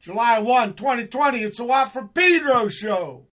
July 1, 2020, it's the Watt from Pedro show.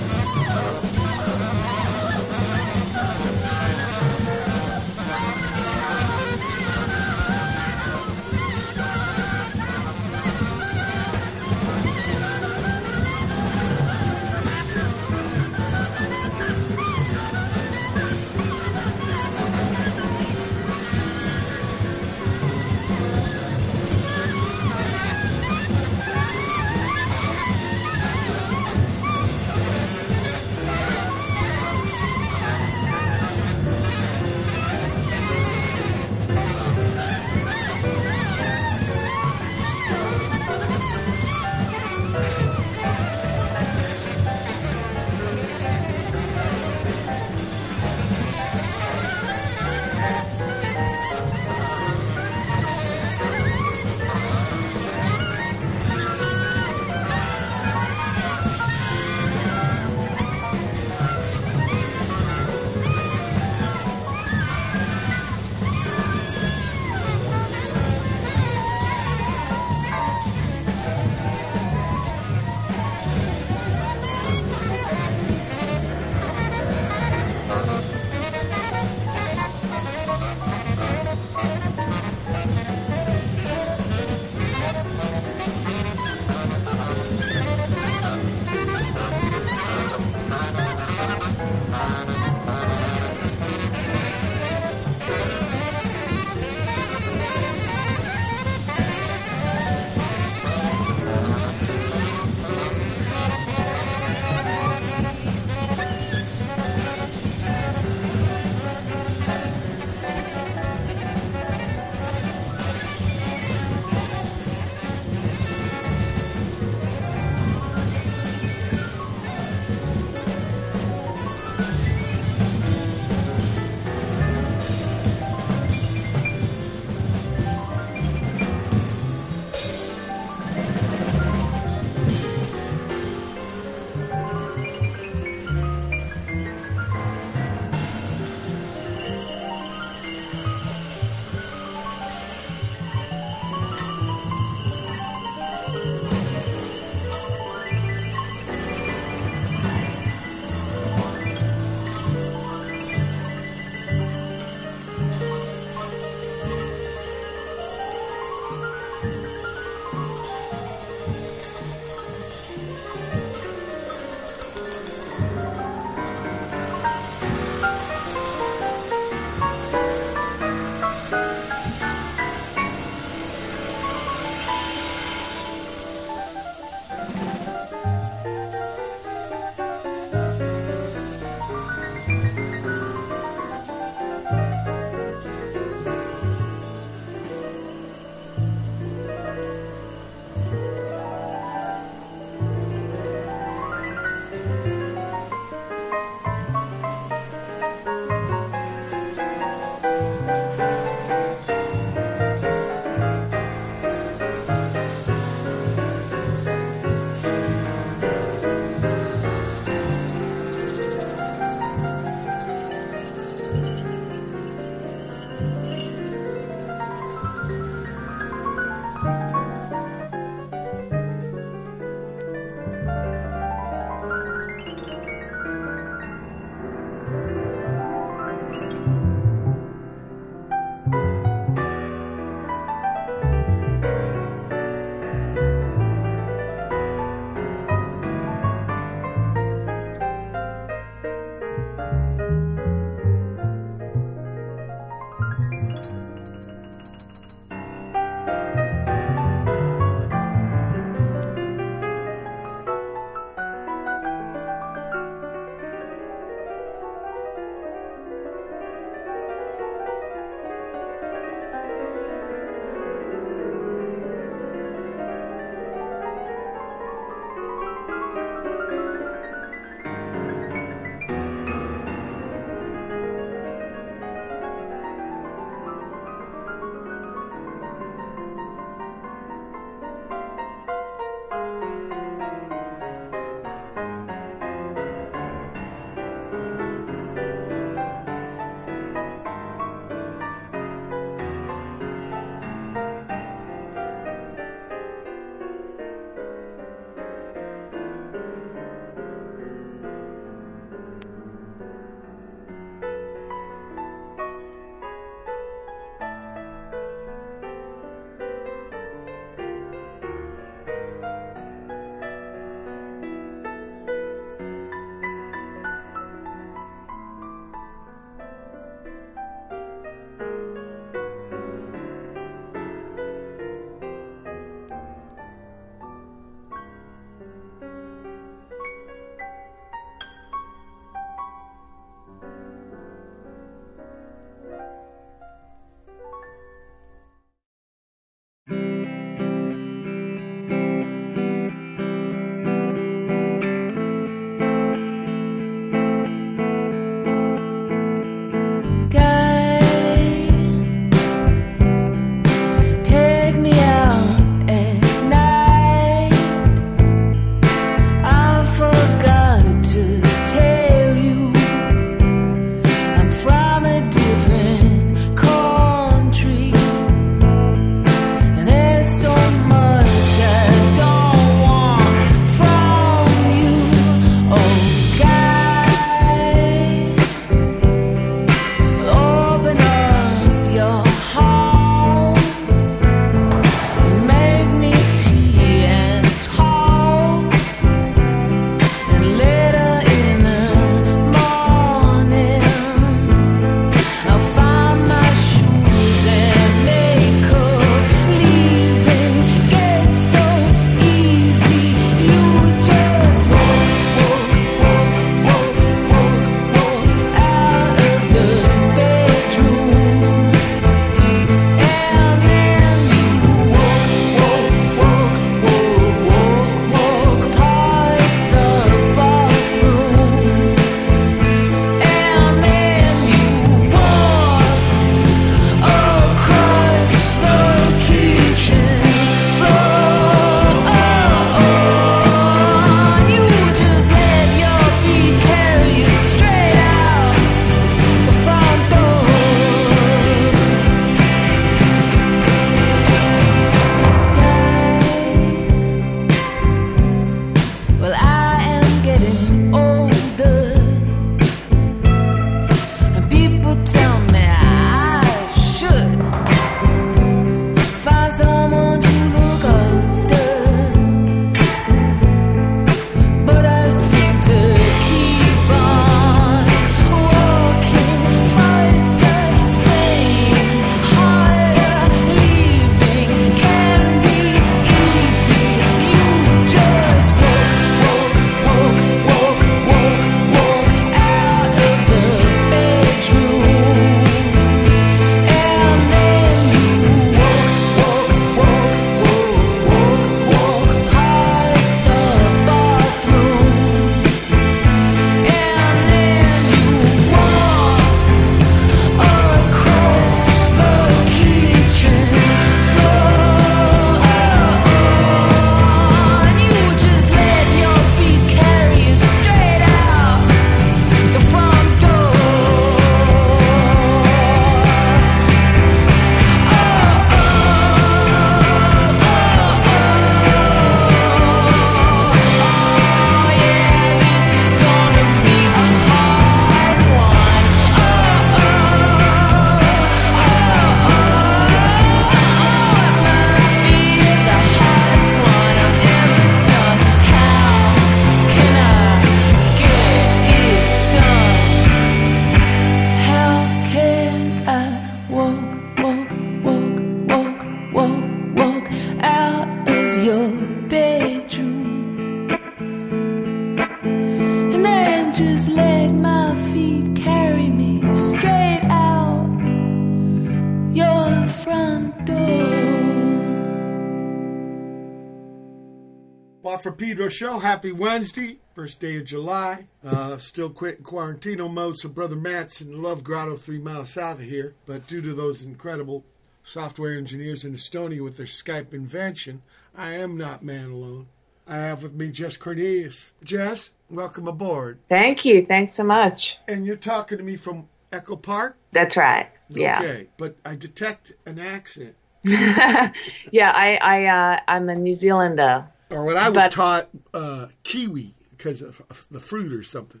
Pedro Show. Happy Wednesday, first day of July. Uh, still quitting quarantino mode, so Brother Matt's in Love Grotto, three miles south of here. But due to those incredible software engineers in Estonia with their Skype invention, I am not man alone. I have with me Jess Cornelius. Jess, welcome aboard. Thank you. Thanks so much. And you're talking to me from Echo Park? That's right. Yeah. Okay, but I detect an accent. yeah, I, I, uh, I'm a New Zealander. Or what I was But- taught, uh, kiwi because of the fruit or something.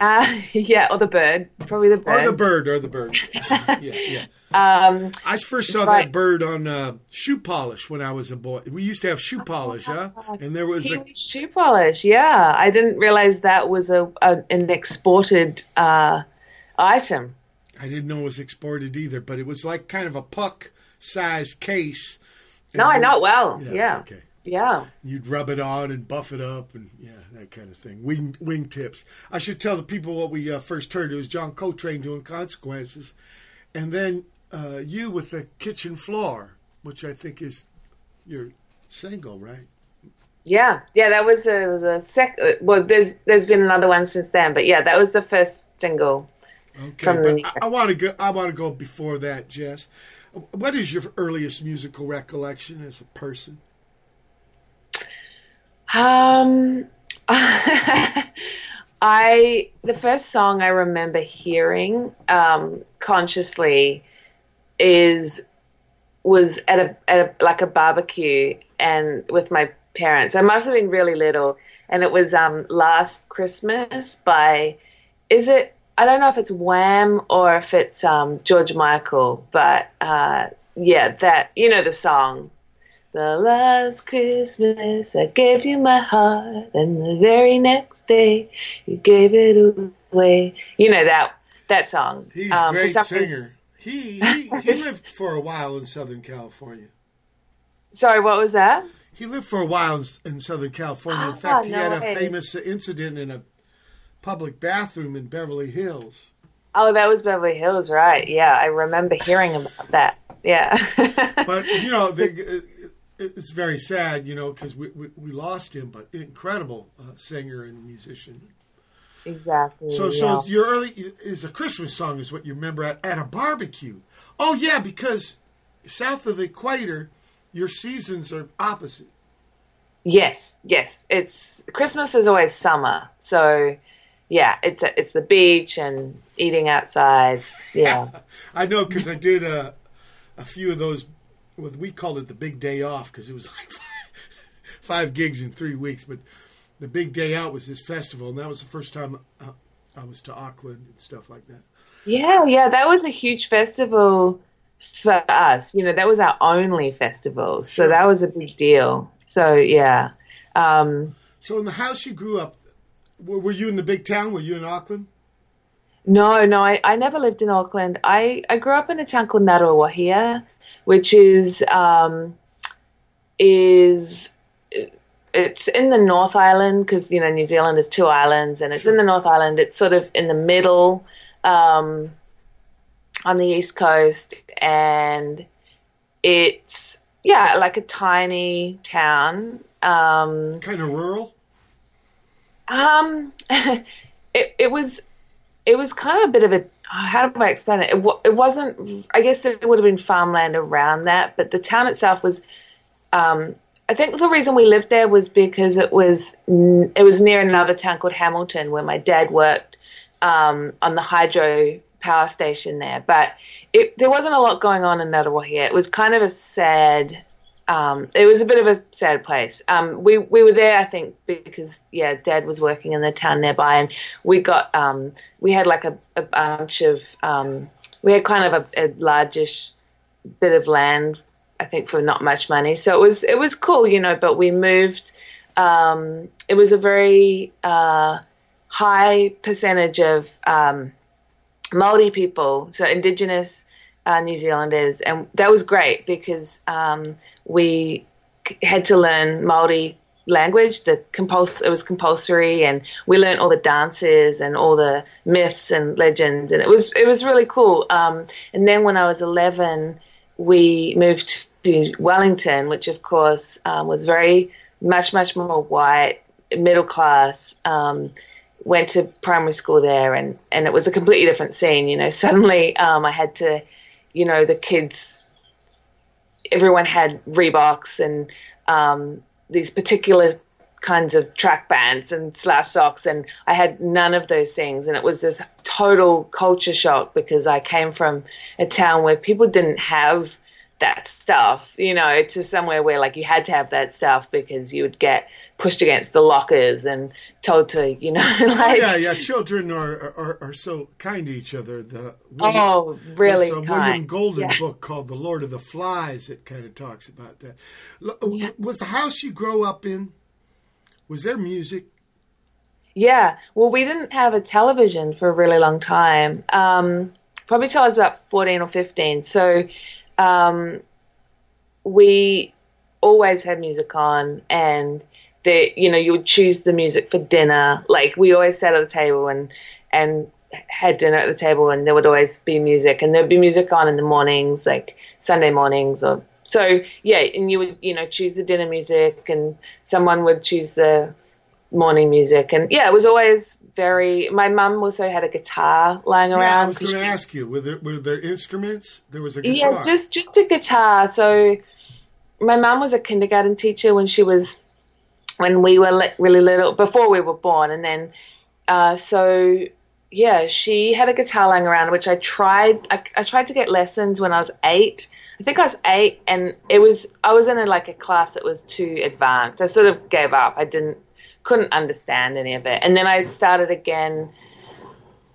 Uh, yeah, or the bird. Probably the bird. Or the bird, or the bird. yeah, yeah. Um, I first saw Right. that bird on uh, shoe polish when I was a boy. We used to have shoe polish, huh? And there was a kiwi shoe polish. Yeah, I didn't realize that was a, a an exported uh, item. I didn't know it was exported either, but it was like kind of a puck sized case. No, I know it well. Yeah, Yeah. okay. Yeah. You'd rub it on and buff it up, and yeah, that kind of thing. Wing wingtips. I should tell the people what we uh, first heard. It was John Coltrane doing Consequences, and then uh, you with the kitchen floor, which I think is your single, right? Yeah, yeah, that was uh, the sec. uh, Well, there's there's been another one since then, but yeah, that was the first single. Okay, but I, I want to go. I want to go before that, Jess. What is your earliest musical recollection as a person? Um, I the first song I remember hearing um, consciously is was at a at a like a barbecue and with my parents. I must have been really little, and it was um, Last Christmas by is it I don't know if it's Wham or if it's um, George Michael, but uh, yeah, that you know the song. The last Christmas I gave you my heart, and the very next day you gave it away. You know that that song. He's Um, a great singer. He, he he lived for a while in Southern California. Sorry, what was that? He lived for a while in, Southern California. In Ah, fact, he no had a way. famous incident in a public bathroom in Beverly Hills. Oh, that was Beverly Hills, right? Yeah, I remember hearing about that. Yeah. But you know, the, it's very sad, you know, because we, we we lost him, but incredible uh, singer and musician. exactly. So, yeah. so your early is a Christmas song is what you remember at, at a barbecue. Oh yeah, because south of the equator, your seasons are opposite. Yes, yes. It's Christmas is always summer, so yeah, it's a, it's the beach and eating outside. Yeah, I know because I did a a few of those. We called it the big day off because it was like five, gigs in three weeks. But the big day out was this festival, and that was the first time I, I was to Auckland and stuff like that. yeah, yeah. That was a huge festival for us. You know, that was our only festival, so Sure. that was a big deal. So yeah, um, So in the house you grew up, were, were you in the big town? Were you in Auckland? No, no, I, I never lived in Auckland. I, I grew up in a town called Ngaruawahia, which is um, is it's in the North Island because you know New Zealand is two islands, and it's in the North Island. It's sort of in the middle um, on the east coast, and it's yeah like a tiny town. Um, Kind of rural. um, it it was it was kind of a bit of a how do I explain it? It, wa- it wasn't. I guess there would have been farmland around that, but the town itself was. Um, I think the reason we lived there was because it was it was near another town called Hamilton, where my dad worked um, on the hydro power station there. But it, there wasn't a lot going on in Ngaruawahia. It was kind of a sad um, it was a bit of a sad place. Um, we we were there, I think, because yeah, Dad was working in the town nearby, and we got um, we had like a, a bunch of um, we had kind of a, a largish bit of land, I think, for not much money. So it was it was cool, you know. But we moved. Um, it was a very uh, high percentage of um, Maori people, so Indigenous uh, New Zealanders, and that was great because um, we had to learn Maori language. The compuls- it was compulsory, and we learned all the dances and all the myths and legends, and it was it was really cool. Um, and then when I was eleven, we moved to Wellington, which of course um, was very much much more white, middle class. Um, went to primary school there, and and it was a completely different scene. You know, suddenly um, I had to, you know, the kids, everyone had Reeboks and um, these particular kinds of track bands and slash socks and I had none of those things. And it was this total culture shock because I came from a town where people didn't have that stuff, you know, to somewhere where like you had to have that stuff because you would get pushed against the lockers and told to, you know, like oh, yeah, yeah. Children are, are are so kind to each other. The William, oh, really there's a kind. William Golding Yeah. book called The Lord of the Flies that kind of talks about that. Yeah. Was the house you grow up in? Was there music? Yeah. Well, we didn't have a television for a really long time. Um, probably till I was about 14 or 15. So um, we always had music on and the you know you would choose the music for dinner. Like we always sat at the table and and had dinner at the table and there would always be music and there'd be music on in the mornings like sunday mornings or so yeah and you would you know choose the dinner music and someone would choose the morning music and yeah it was always very my mum also had a guitar lying Yeah, around I was going to ask you. Were there were there instruments? There was a guitar. yeah, just just a guitar. So my mum was a kindergarten teacher when she was when we were li- really little, before we were born, and then uh, so yeah, she had a guitar lying around, which I tried. I, I tried to get lessons when I was eight. I think I was eight, and it was I was in a, like a class that was too advanced. I sort of gave up. I didn't couldn't understand any of it, and then I started again.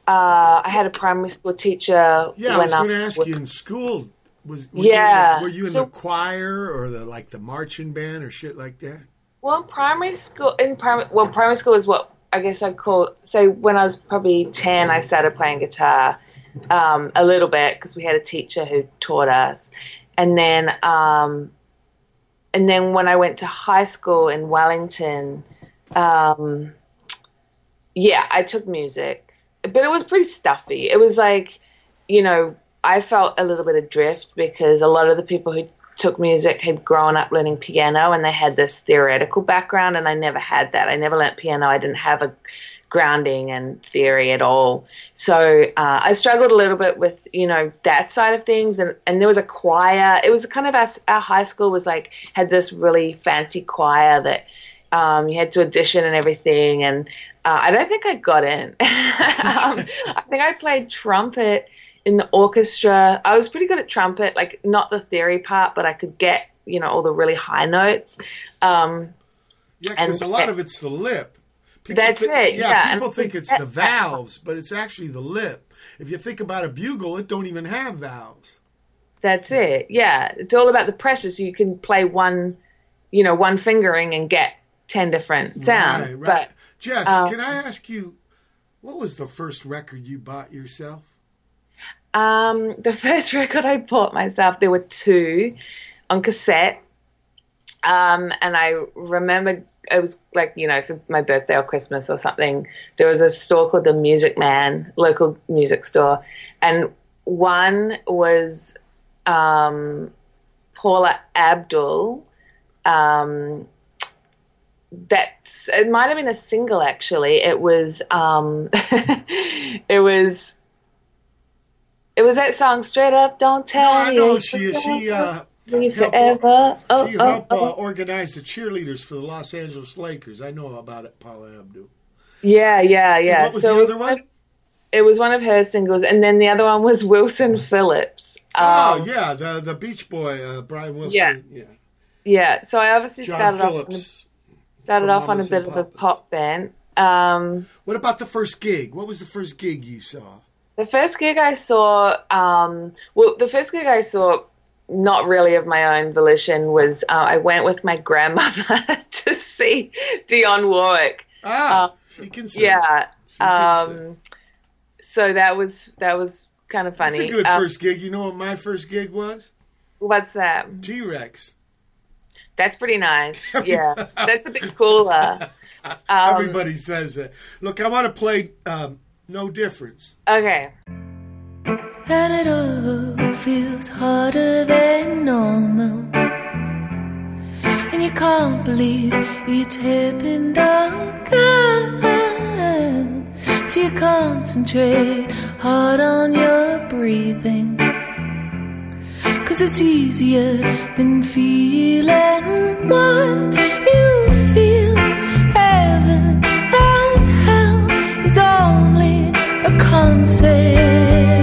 Uh, I had a primary school teacher. yeah, I was going to ask was- you in school. Was were Yeah, You were you in so- the choir or the like the marching band or shit like that? Well, primary school, in primary, well, primary school is what I guess I'd call. So when I was probably ten, I started playing guitar um, a little bit because we had a teacher who taught us, and then um, and then when I went to high school in Wellington, um, yeah, I took music, but it was pretty stuffy. It was like, you know, I felt a little bit adrift because a lot of the people who took music had grown up learning piano and they had this theoretical background, and I never had that. I never learnt piano. I didn't have a grounding and theory at all. So uh, I struggled a little bit with you know that side of things, and and there was a choir. It was kind of our, our high school was like had this really fancy choir that um, you had to audition and everything, and uh, I don't think I got in. um, I think I played trumpet in the orchestra. I was pretty good at trumpet, like not the theory part, but I could get you know all the really high notes. Um, Yeah, because a lot of it's the lip. People That's it, yeah, and- people think it's the valves, but it's actually the lip. If you think about a bugle, it don't even have valves. That's it. Yeah, it's all about the pressure. So you can play one, you know, one fingering and get ten different sounds. Right, right. Jess, um, can I ask you, what was the first record you bought yourself? Um, the first record I bought myself, there were two on cassette, um, and I remember it was like you know for my birthday or Christmas or something. There was a store called the Music Man, local music store, and one was um, Paula Abdul. Um, that's it might have been a single actually. It was um, it was it was that song straight up don't tell I me know it's she she uh, me helped- forever oh she oh, helped uh, oh. organize the cheerleaders for the Los Angeles Lakers. I know about it, Paula Abdul. yeah yeah yeah what was so the it other one? it was one of her singles and then the other one was Wilson Phillips oh um, yeah, the the Beach Boy, uh, Brian Wilson. Yeah. yeah. yeah so I obviously John started off Phillips. Started off on a bit of a pop band um What about the first gig? What was the first gig you saw? The first gig I saw, um, well, the first gig I saw, not really of my own volition, was uh, I went with my grandmother to see Dionne Warwick. Ah, Uh, she can sing. Yeah, can sing. um, so that was that was kind of funny. That's a good Um, first gig. You know what my first gig was? What's that? T Rex. That's pretty nice. Yeah, that's a bit cooler. Um, Everybody says that. Look, I want to play um, No Difference. Okay. And it all feels harder than normal. And you can't believe it's happened again. So you concentrate hard on your breathing. Cause it's easier than feeling what you feel. Heaven and hell is only a concept.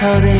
how they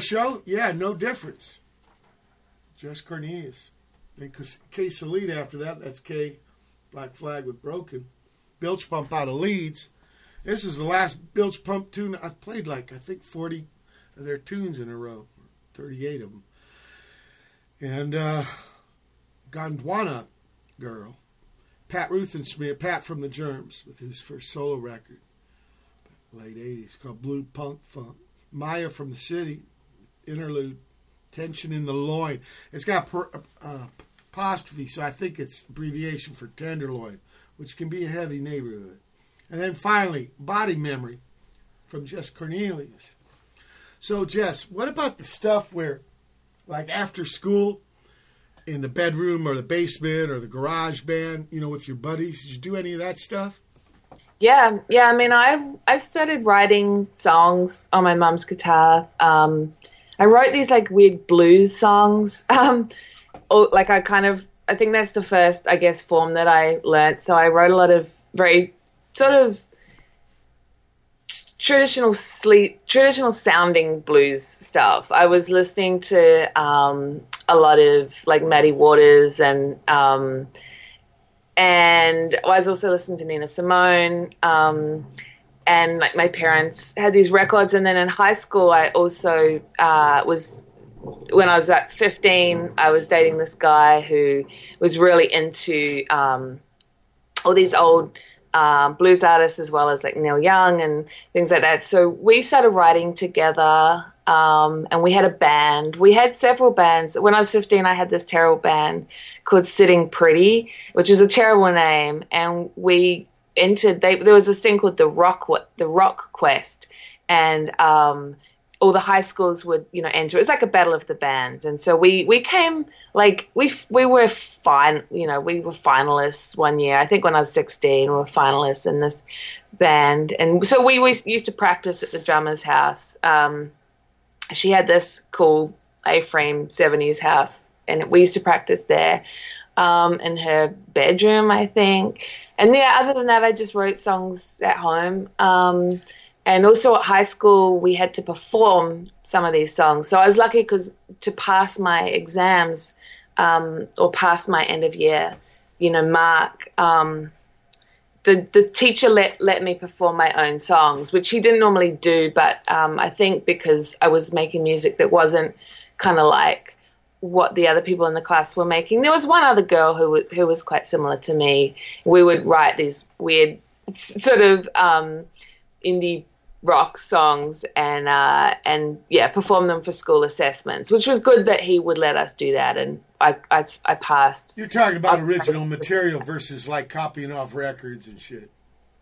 Show? Yeah, no difference. Jess Cornelius. And Ksolita after that, that's K Black Flag with Broken. Bilge Pump out of Leeds. This is the last Bilge Pump tune. I've played like, I think, 40 of their tunes in a row, 38 of them. And uh, Gondwana Girl. Pat Ruthensmear, Pat from the Germs, with his first solo record, late 80s, called Blue Punk Funk. Mayya from the City, interlude, Tension in the Loin. It's got per, uh, apostrophe, so I think it's abbreviation for Tenderloin, which can be a heavy neighborhood. And then finally, Body Memory from Jess Cornelius. So, Jess, what about the stuff where, like after school, in the bedroom or the basement or the garage band, you know, with your buddies? Did you do any of that stuff? Yeah, yeah. I mean, I I started writing songs on my mom's guitar. Um, I wrote these like weird blues songs. Um, or, like I kind of, I think that's the first, I guess, form that I learnt. So I wrote a lot of very sort of traditional sleep, traditional sounding blues stuff. I was listening to um, a lot of like Muddy Waters and um, and I was also listening to Nina Simone. Um, and like my parents had these records, and then in high school, I also uh, was when I was at 15, I was dating this guy who was really into um, all these old um, blues artists as well as like Neil Young and things like that. So we started writing together um, and we had a band. We had several bands. When I was 15, I had this terrible band called Sitting Pretty, which is a terrible name. And we entered, they, there was this thing called the Rock, the Rock Quest. And um, all the high schools would you know enter. It was like a battle of the bands, and so we we came like we we were fine. You know, we were finalists one year. I think when I was sixteen, we were finalists in this band, and so we, we used to practice at the drummer's house. Um, she had this cool A-frame '70s house, and we used to practice there. Um, in her bedroom, I think. And yeah, other than that, I just wrote songs at home. Um, and also at high school, we had to perform some of these songs. So I was lucky because to pass my exams um, or pass my end of year, you know, mark, um, the the teacher let let me perform my own songs, which he didn't normally do. But um, I think because I was making music that wasn't kind of like what the other people in the class were making. There was one other girl who who was quite similar to me. We would write these weird sort of um, indie rock songs and uh, and yeah, perform them for school assessments, which was good that he would let us do that, and I I, I passed. You're talking about original material versus like copying off records and shit.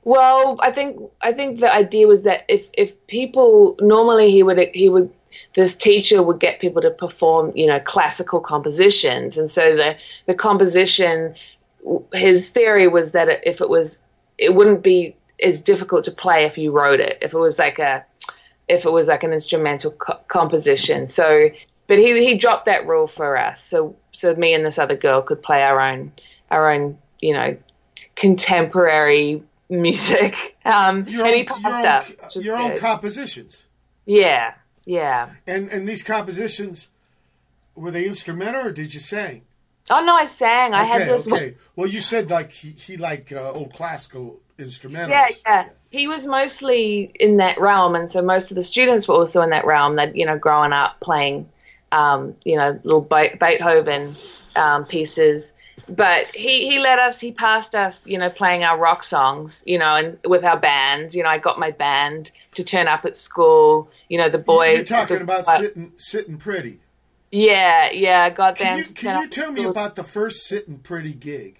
Well, I think I think the idea was that if if people normally he would he would this teacher would get people to perform you know classical compositions, and so the the composition his theory was that if it was it wouldn't be as difficult to play if you wrote it. If it was like a, if it was like an instrumental co- composition. So, but he he dropped that rule for us. So so me and this other girl could play our own our own you know contemporary music. Um, Your and he passed your own, was your own compositions, yeah, yeah. and and these compositions were they instrumental or did you sing? Oh no, I sang. I had this. okay. Well, you said like he, he like uh, old classical instrumentals. Yeah, yeah. He was mostly in that realm, and so most of the students were also in that realm. That you know, growing up playing, um, you know, little Be- Beethoven um, pieces. But he he let us. He passed us, you know, playing our rock songs, you know, and with our bands. You know, I got my band to turn up at school. You know, the boys. You're talking the- about sitting sitting pretty. Yeah, yeah. I got Can them you to turn can you tell me about the first sitting pretty gig?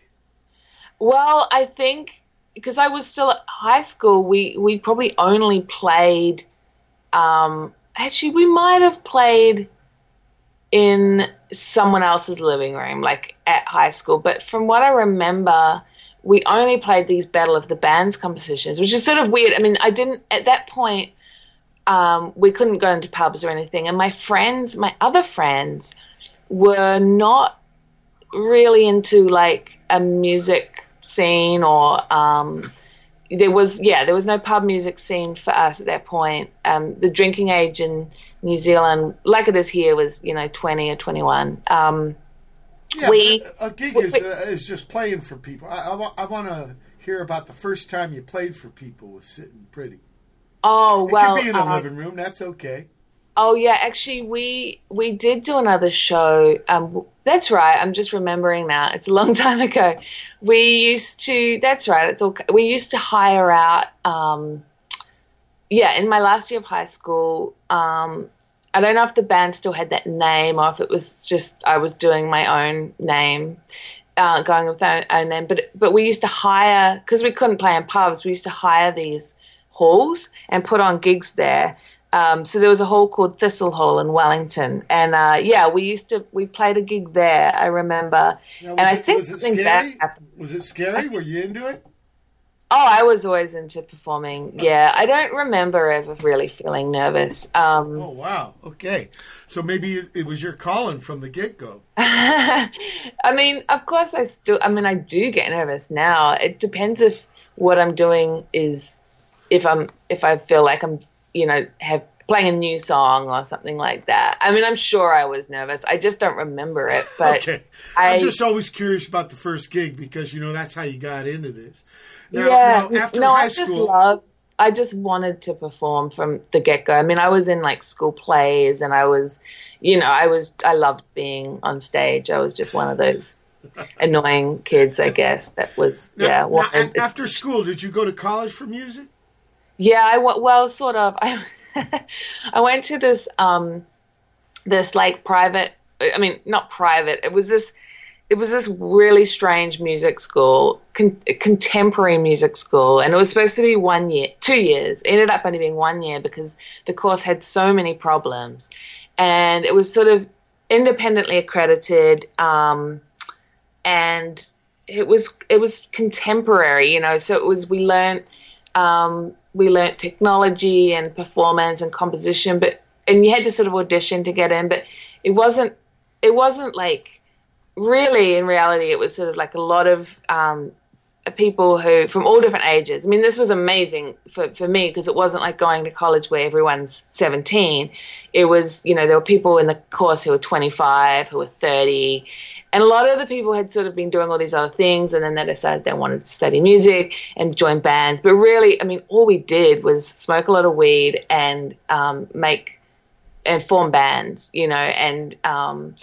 Well, I think because I was still at high school, we we probably only played. Um, actually, we might have played in someone else's living room, like at high school. But from what I remember, we only played these Battle of the Bands compositions, which is sort of weird. I mean, I didn't at that point. Um, we couldn't go into pubs or anything, and my friends, my other friends, were not really into like a music scene or um, there was yeah there was no pub music scene for us at that point. Um, the drinking age in New Zealand, like it is here, was you know twenty or twenty one. Um, Yeah, We- a, a gig we- is uh, is just playing for people. I, I, want to hear about the first time you played for people with Sitting Pretty. oh It well, could be in a um, living room. That's okay. Oh yeah, actually we we did do another show. Um, that's right. I'm just remembering now. It's a long time ago. We used to. That's right. It's all. We used to hire out. Um, yeah, in my last year of high school. Um, I don't know if the band still had that name or if it was just I was doing my own name, uh, going with my own name. But but we used to hire because we couldn't play in pubs. We used to hire these halls and put on gigs there. Um, so there was a hall called Thistle Hall in Wellington, and uh, yeah, we used to we played a gig there. I remember, Now, and I it- think was it something scary? bad happened. Was it scary? Were you into it? Oh, I was always into performing. Yeah, I don't remember ever really feeling nervous. Um, Oh wow. Okay. So maybe it, was your calling from the get go. I mean, of course, I still. I mean, I do get nervous now. It depends if what I'm doing is, if I'm, if I feel like I'm, you know, have playing a new song or something like that. I mean, I'm sure I was nervous. I just don't remember it. But Okay. I, I'm just always curious about the first gig because you know that's how you got into this. Now, yeah, now after no, high I just school, love. I just wanted to perform from the get go. I mean, I was in like school plays, and I was, you know, I was. I loved being on stage. I was just one of those annoying kids, I guess. That was now, yeah. now, a- after school, did you go to college for music? Yeah, I went. Well, sort of. I I went to this um this like private. I mean, not private. It was this. It was this really strange music school, con- contemporary music school, and it was supposed to be one year, two years. It ended up only being one year because the course had so many problems, and it was sort of independently accredited. Um, and it was it was contemporary, you know. So it was we learned um, we learnt technology and performance and composition, but and you had to sort of audition to get in, but it wasn't it wasn't like really in reality it was sort of like a lot of um, people who from all different ages. I mean, this was amazing for, for me because it wasn't like going to college where everyone's 17. It was, you know, there were people in the course who were 25, who were 30. And a lot of the people had sort of been doing all these other things and then they decided they wanted to study music and join bands. But really, I mean, all we did was smoke a lot of weed and um, make and form bands, you know, and um,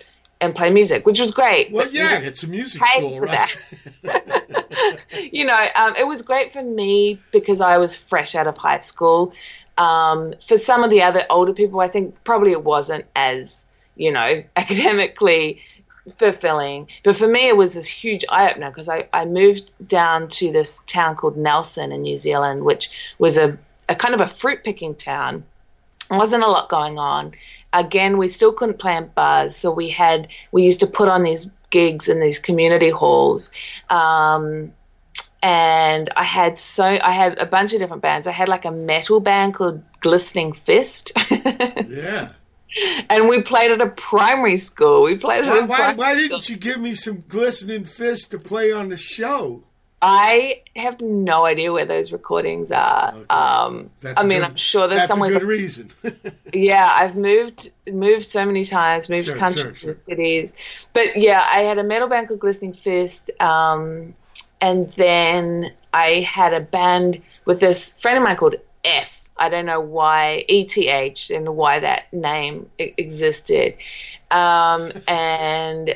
and play music, which was great. Well, yeah, it's a music school, right? you know, um, it was great for me because I was fresh out of high school. Um, for some of the other older people, I think probably it wasn't as, you know, academically fulfilling. But for me, it was this huge eye opener because I, I moved down to this town called Nelson in New Zealand, which was a, a kind of a fruit picking town. There wasn't a lot going on. Again, we still couldn't play in bars, so we had we used to put on these gigs in these community halls. Um, and I had so I had a bunch of different bands. I had like a metal band called Glistening Fist, Yeah. and we played at a primary school. We played at Why, a why, primary why didn't you give me some glistening fist to play on the show? I have no idea where those recordings are. Um, That's I mean, good- I'm sure there's that's somewhere. a good reason. Yeah, I've moved moved so many times, moved Sure, countries sure, sure. cities. But yeah, I had a metal band called Glistening Fist, um, and then I had a band with this friend of mine called F. I don't know why ETH and why that name existed. Um, and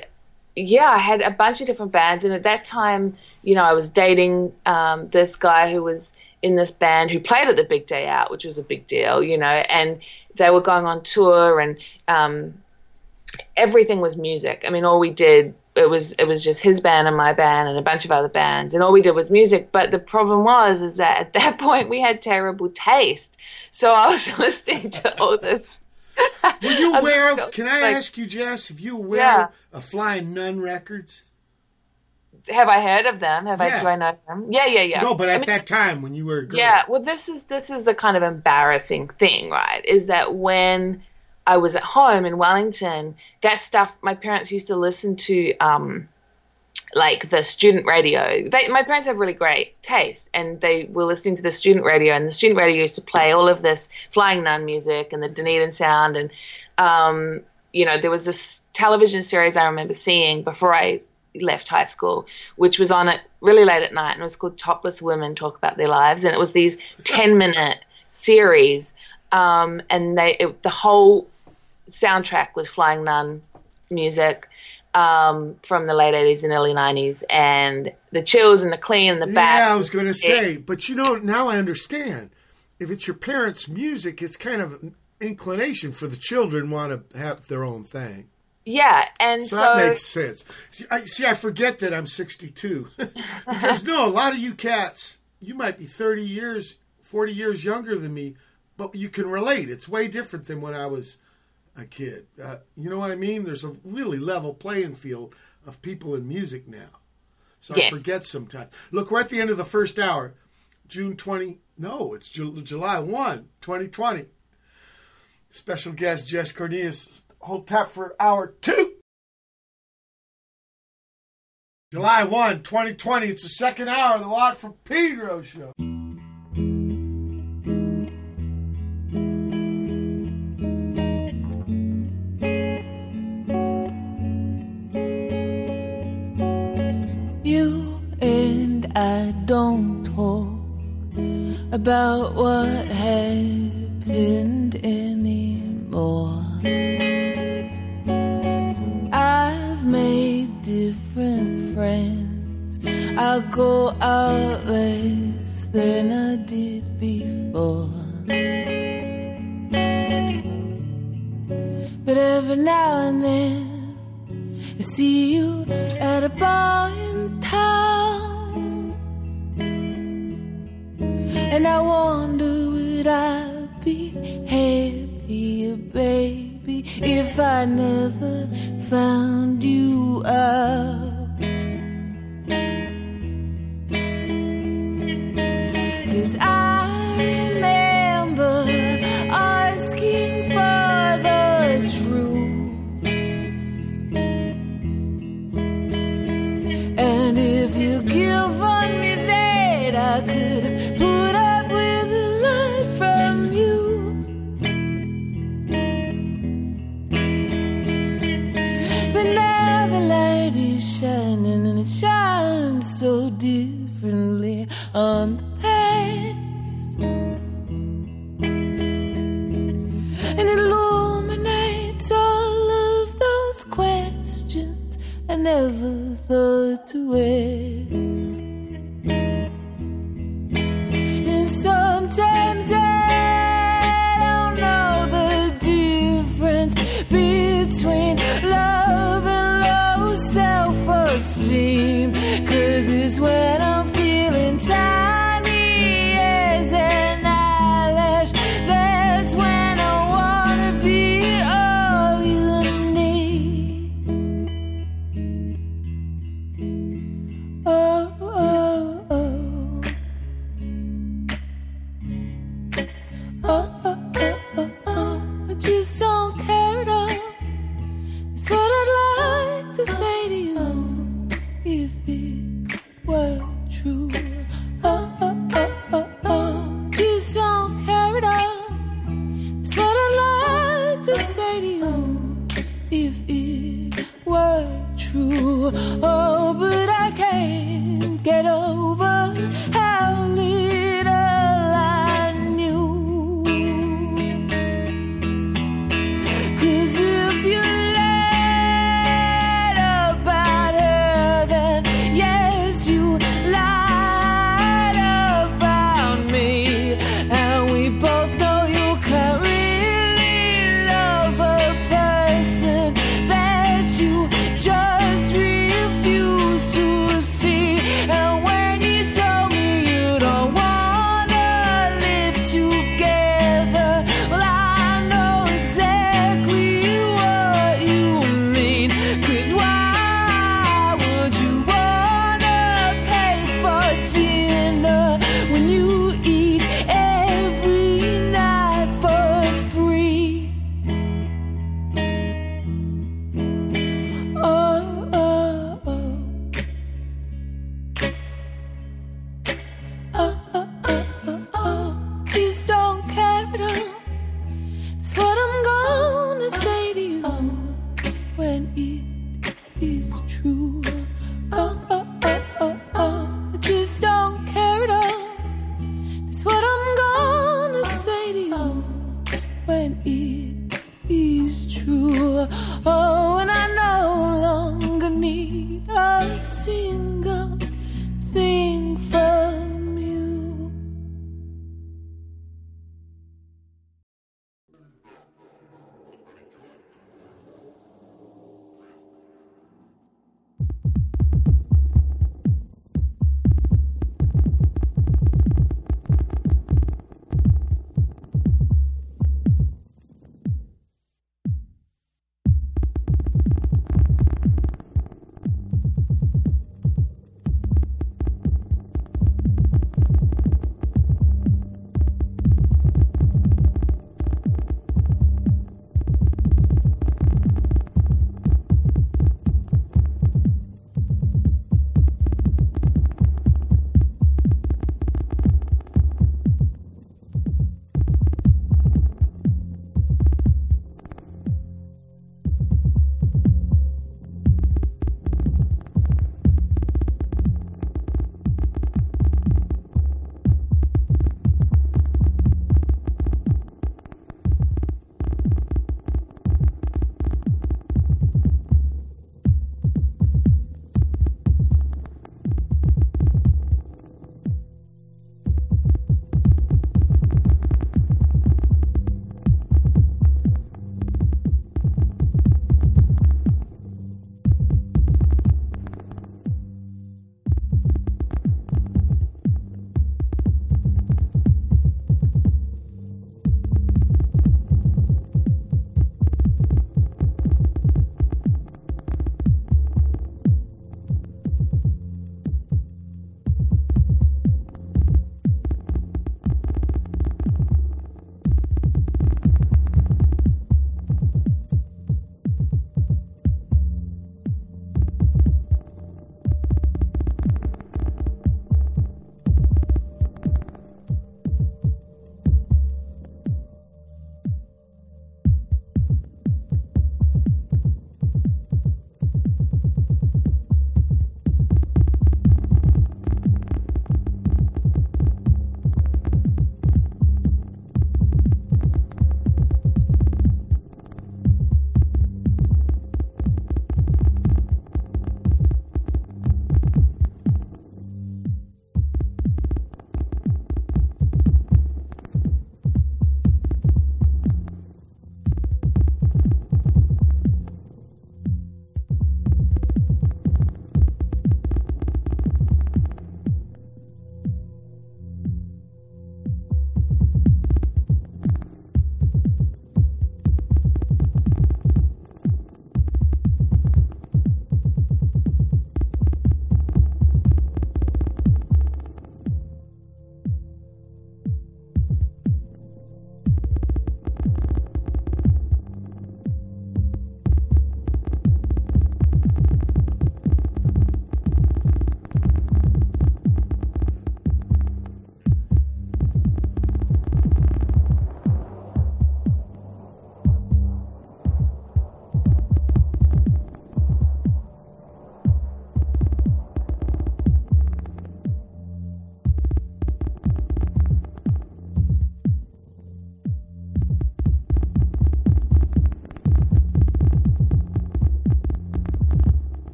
yeah, I had a bunch of different bands, and at that time, you know, I was dating um, this guy who was in this band who played at the Big Day Out, which was a big deal, you know, and they were going on tour, and um, everything was music. I mean, all we did it was it was just his band and my band and a bunch of other bands, and all we did was music. But the problem was is that at that point we had terrible taste, so I was listening to all this. Were you aware of? Can I like- ask you, Jess? If you aware Yeah. of Flying Nun Records? Have I heard of them? Have Yeah. I do I know them? Yeah, yeah, yeah. No, but at I mean, that time when you were a girl. Yeah, well, this is this is the kind of embarrassing thing, right? Is that when I was at home in Wellington, that stuff my parents used to listen to um, like the student radio. They, my parents have really great taste, and they were listening to the student radio, and the student radio used to play all of this Flying Nun music and the Dunedin Sound, and um, you know there was this television series I remember seeing before I left high school, which was on it really late at night, and it was called Topless Women Talk About Their Lives, and it was these ten minute series, um, and they it, the whole soundtrack was Flying Nun music um, from the late 80s and early 90s, and the chills and the clean and the bats. Yeah, I was going to say, but you know, now I understand. If it's your parents' music, it's kind of an inclination for the children want to have their own thing. Yeah, and So, so, that makes sense. See I, see, I forget that I'm 62 because no, a lot of you cats, you might be 30 years, 40 years younger than me, but you can relate. It's way different than when I was a kid. Uh, you know what I mean? There's a really level playing field of people in music now. So I forget sometimes. Look, we're at the end of the first hour. June 20, no, it's Ju- July 1, 2020. Special guest Jess Cornelius. Hold tap for hour two. July 1, 2020. It's the second hour of the Watt from Pedro show. You and I don't talk about what happened anymore. Friends. I go out less than I did before. But every now and then I see you at a bar in town. And I wonder would I be happier, baby, if I never found you out? Cause I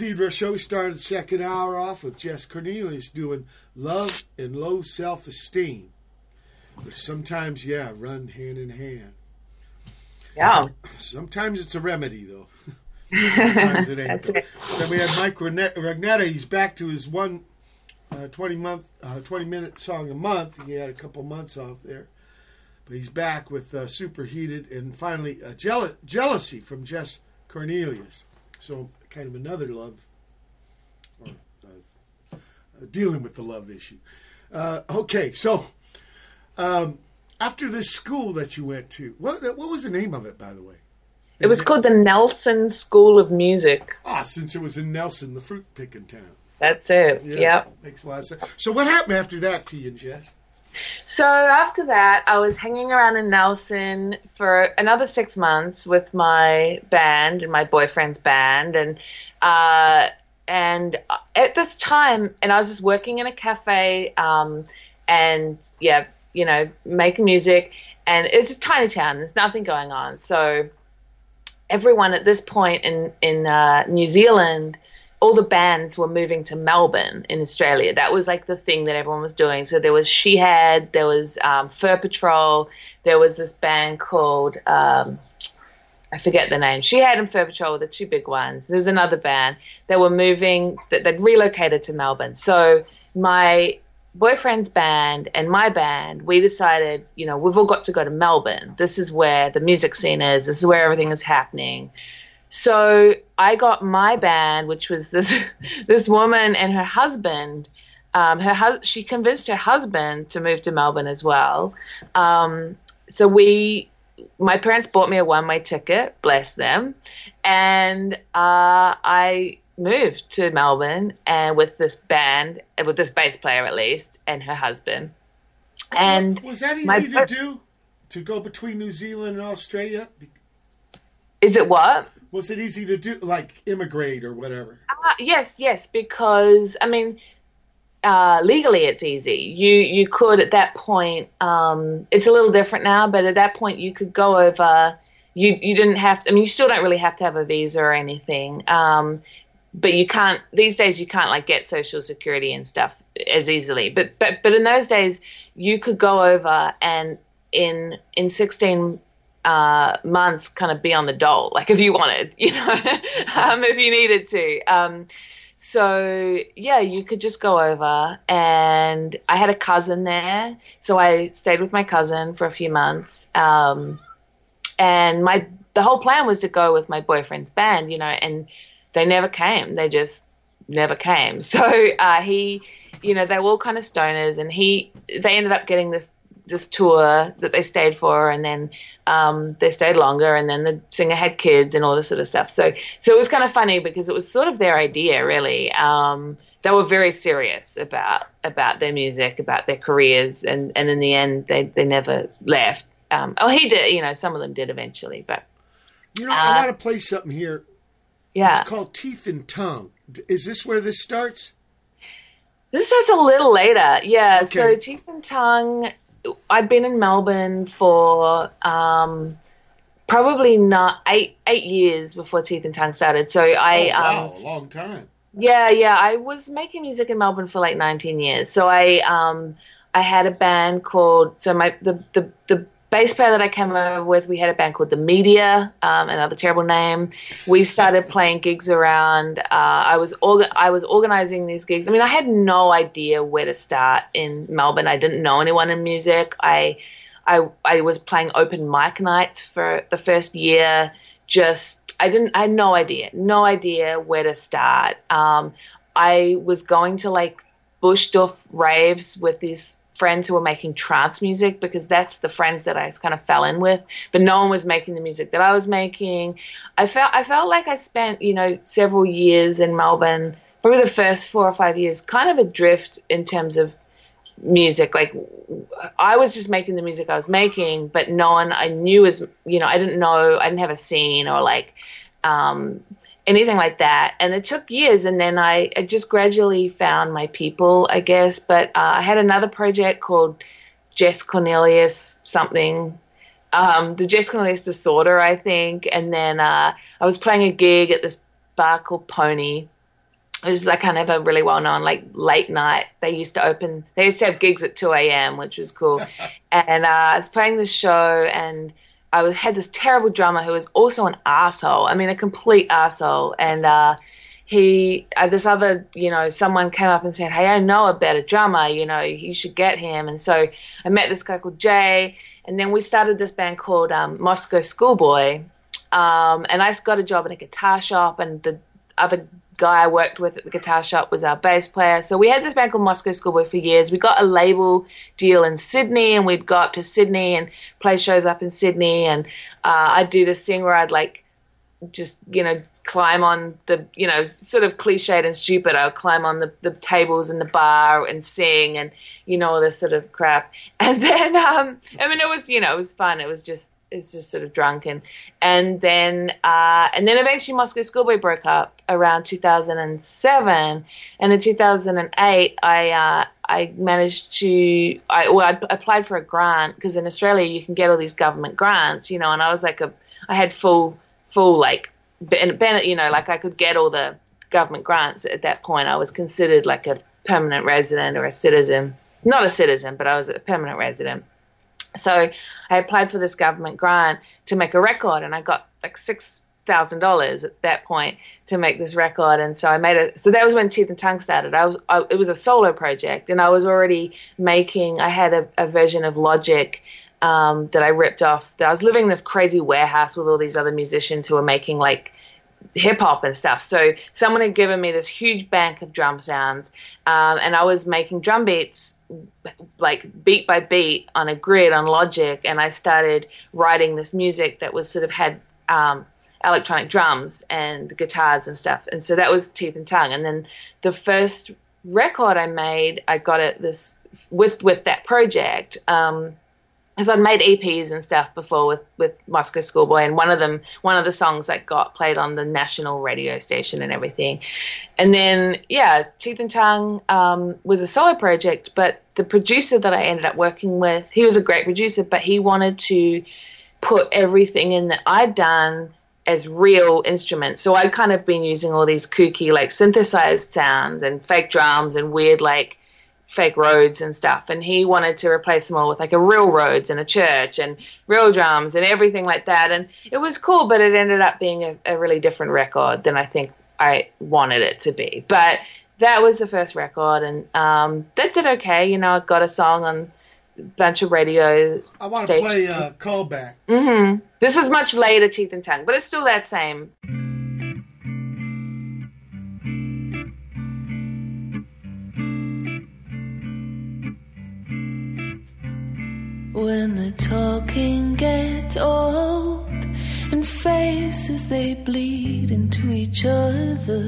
Pedro show. We started the second hour off with Jess Cornelius doing Love and Low Self Esteem. Which sometimes, yeah, run hand in hand. Yeah. Sometimes it's a remedy, though. Sometimes it ain't. That's. Then we had Mike Rugnetta. He's back to his one uh, 20 month, uh, 20 minute song a month. He had a couple months off there, but he's back with uh, Superheated and finally uh, Jeal- Jealousy from Jess Cornelius. So kind of another love, or uh, dealing with the love issue. Uh, okay, so um, after this school that you went to, what what was the name of it, by the way? It was called the Nelson School of Music. Ah, since it was in Nelson, the fruit picking town. That's it. Yep. Makes a lot of sense. So what happened after that to you and Jess? So after that, I was hanging around in Nelson for another six months with my band and my boyfriend's band, and uh, and at this time, and I was just working in a cafe, um, and yeah, you know, making music, and it's a tiny town. There's nothing going on, so everyone at this point in in uh, New Zealand, all the bands were moving to Melbourne in Australia. That was like the thing that everyone was doing. So there was Shihad, there was um, Fur Patrol, there was this band called um, I forget the name. Shihad and Fur Patrol were the two big ones. There was another band that were moving that they'd relocated to Melbourne. So my boyfriend's band and my band, we decided, you know, we've all got to go to Melbourne. This is where the music scene is. This is where everything is happening. So I got my band, which was this this woman and her husband. Um, her hus- she convinced her husband to move to Melbourne as well. Um, so we, my parents bought me a one way ticket, bless them, and uh, I moved to Melbourne and with this band, with this bass player at least, and her husband. And was that easy to do? To go between New Zealand and Australia? is it what? Was it easy to do, like immigrate or whatever? Uh, yes, yes, because I mean, uh, legally it's easy. You you could at that point. Um, it's a little different now, but at that point you could go over. You you didn't have. To, I mean, you still don't really have to have a visa or anything. Um, but you can't these days. You can't like get social security and stuff as easily. But but but in those days, you could go over and in in sixteen uh, months kind of be on the dole, like if you wanted, you know, um, if you needed to. Um, so yeah, you could just go over, and I had a cousin there, so I stayed with my cousin for a few months. Um, and my the whole plan was to go with my boyfriend's band, you know, and they never came. They just never came. So uh, he, you know, they were all kind of stoners, and he they ended up getting this this tour that they stayed for, and then um, they stayed longer, and then the singer had kids and all this sort of stuff. So, so it was kind of funny because it was sort of their idea, really. Um, they were very serious about about their music, about their careers, and, and in the end, they they never left. Um, oh, he did, you know, some of them did eventually, but You know, Uh, I want to play something here. yeah, It's called Teeth and Tongue. Is this where this starts? This is a little later. Yeah. So Teeth and Tongue, I'd been in Melbourne for um, probably not eight eight years before Teeth and Tongue started. So I oh, um, wow, a long time. yeah, yeah. I was making music in Melbourne for like 19 years. So I um I had a band called so my the the the bass player that I came over with, we had a band called The Media, um, another terrible name. We started playing gigs around. Uh, I was orga- I was organizing these gigs. I mean, I had no idea where to start in Melbourne. I didn't know anyone in music. I I I was playing open mic nights for the first year. Just I didn't I had no idea, no idea where to start. Um, I was going to like bush doof raves with these friends who were making trance music because that's the friends that I kind of fell in with. But no one was making the music that I was making. I felt I felt like I spent you know several years in Melbourne, probably the first four or five years, kind of adrift in terms of music. Like I was just making the music I was making, but no one I knew was you know I didn't know I didn't have a scene or like um, anything like that. And it took years, and then I, I just gradually found my people, I guess. But uh, I had another project called Jess Cornelius something. Um, the Jess Cornelius Disorder, I think, and then uh, I was playing a gig at this bar called Pony, it was like kind of a really well known like late night. They used to open. They used to have gigs at two a.m., which was cool. and uh, I was playing this show, and I was, had this terrible drummer who was also an asshole. I mean, a complete asshole. And uh, he, uh, this other, you know, someone came up and said, "Hey, I know a better drummer. You know, you should get him." And so I met this guy called Jay, and then we started this band called um, Moscow Schoolboy. Um, and I got a job in a guitar shop, and the other guy I worked with at the guitar shop was our bass player. So we had this band called Moscow Schoolboy for years. We got a label deal in Sydney, and we'd go up to Sydney and play shows up in Sydney. And uh, I'd do this thing where I'd like just you know climb on the you know sort of cliched and stupid. I would climb on the, the tables in the bar and sing and you know all this sort of crap. And then um, I mean it was you know it was fun. It was just it's just sort of drunken. And then uh, and then eventually Moscow Schoolboy broke up around 2007. And in 2008, I uh, I managed to I well I applied for a grant because in Australia you can get all these government grants, you know. And I was like a I had full full like ben, ben, you know like I could get all the government grants at that point. I was considered like a permanent resident or a citizen. Not a citizen, but I was a permanent resident. So I applied for this government grant to make a record, and I got like six thousand dollars at that point to make this record. And so I made it. So that was when Teeth and Tongue started. I was I, it was a solo project, and I was already making. I had a, a version of Logic. Um, that I ripped off. That I was living in this crazy warehouse with all these other musicians who were making like hip hop and stuff. So someone had given me this huge bank of drum sounds, um, and I was making drum beats like beat by beat on a grid on Logic, and I started writing this music that was sort of had um, electronic drums and guitars and stuff. And so that was Teeth and Tongue. And then the first record I made, I got it this with with that project. Um, because I'd made EPs and stuff before with with Moscow Schoolboy, and one of them, one of the songs that got played on the national radio station and everything. And then, yeah, Teeth and Tongue um, was a solo project, but the producer that I ended up working with, he was a great producer, but he wanted to put everything in that I'd done as real instruments. So I'd kind of been using all these kooky, like synthesized sounds and fake drums and weird, like fake Rhodes and stuff. And he wanted to replace them all with like a real Rhodes and a church and real drums and everything like that. And it was cool but it ended up being a, a really different record than i think i wanted it to be. But that was the first record and um, that did okay. You know i got a song on a bunch of radio I want to play uh, callback. mm-hmm. this is much later teeth and tongue but it's still that same When the talking gets old and faces they bleed into each other,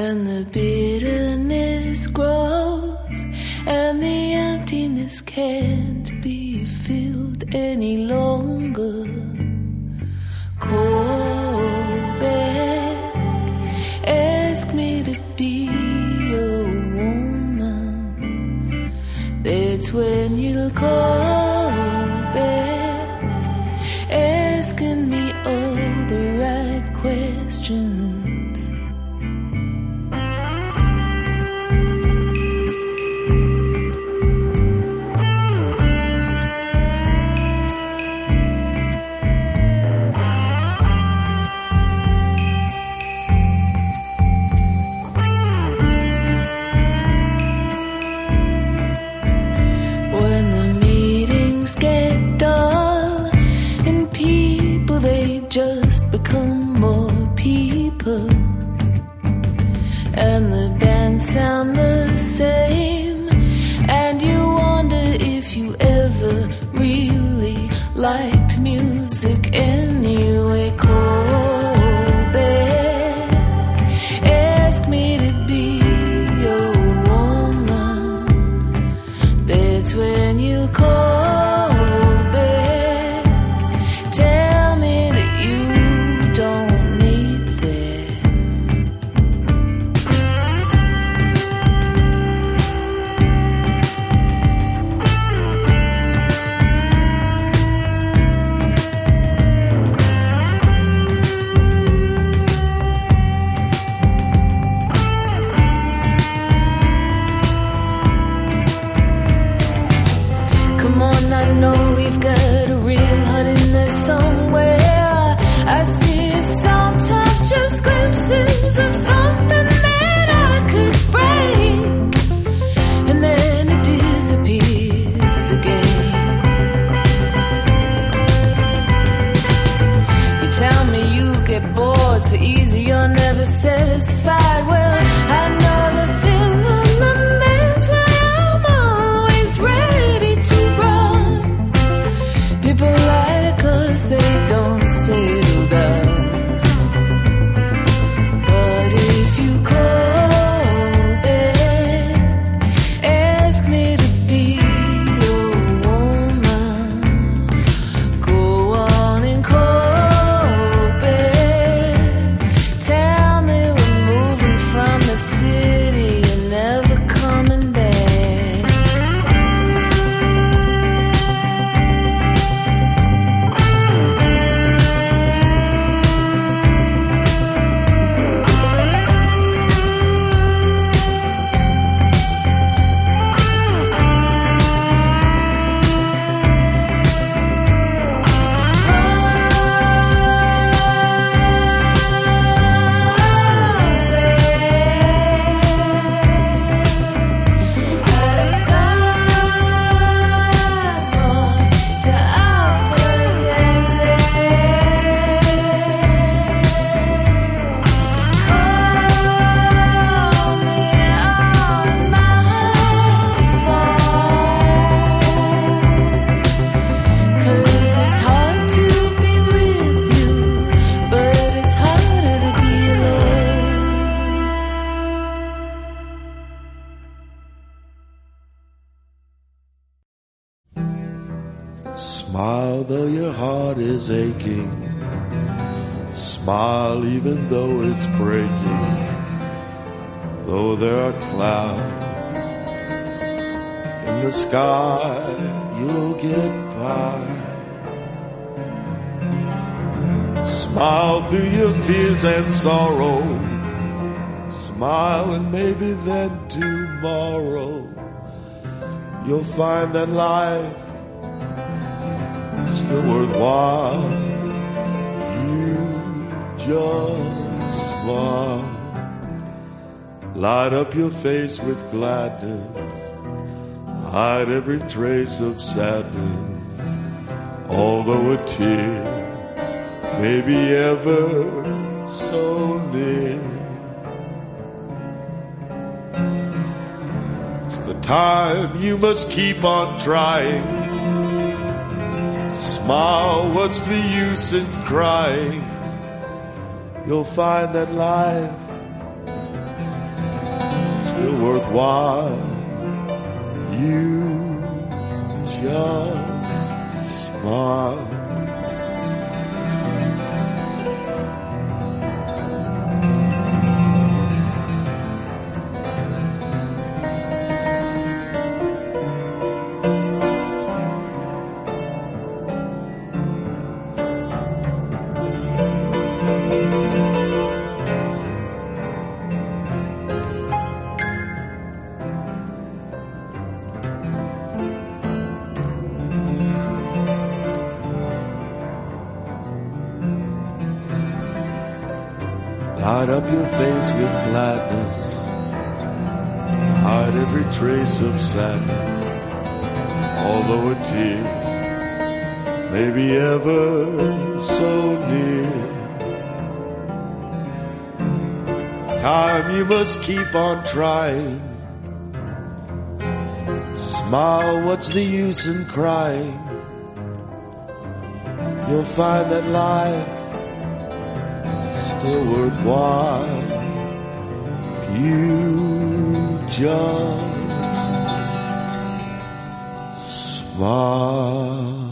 and the bitterness grows, and the emptiness can't be filled any longer. Call back, ask me to be That's when you'll call back, asking me all the right questions. Is worthwhile. You just smile. Light up your face with gladness. Hide every trace of sadness. Although a tear may be ever so near. It's the time you must keep on trying. Smile, what's the use in crying? You'll find that life still worthwhile. You just smile. Keep on trying. Smile, what's the use in crying? You'll find that life still worthwhile if you just smile.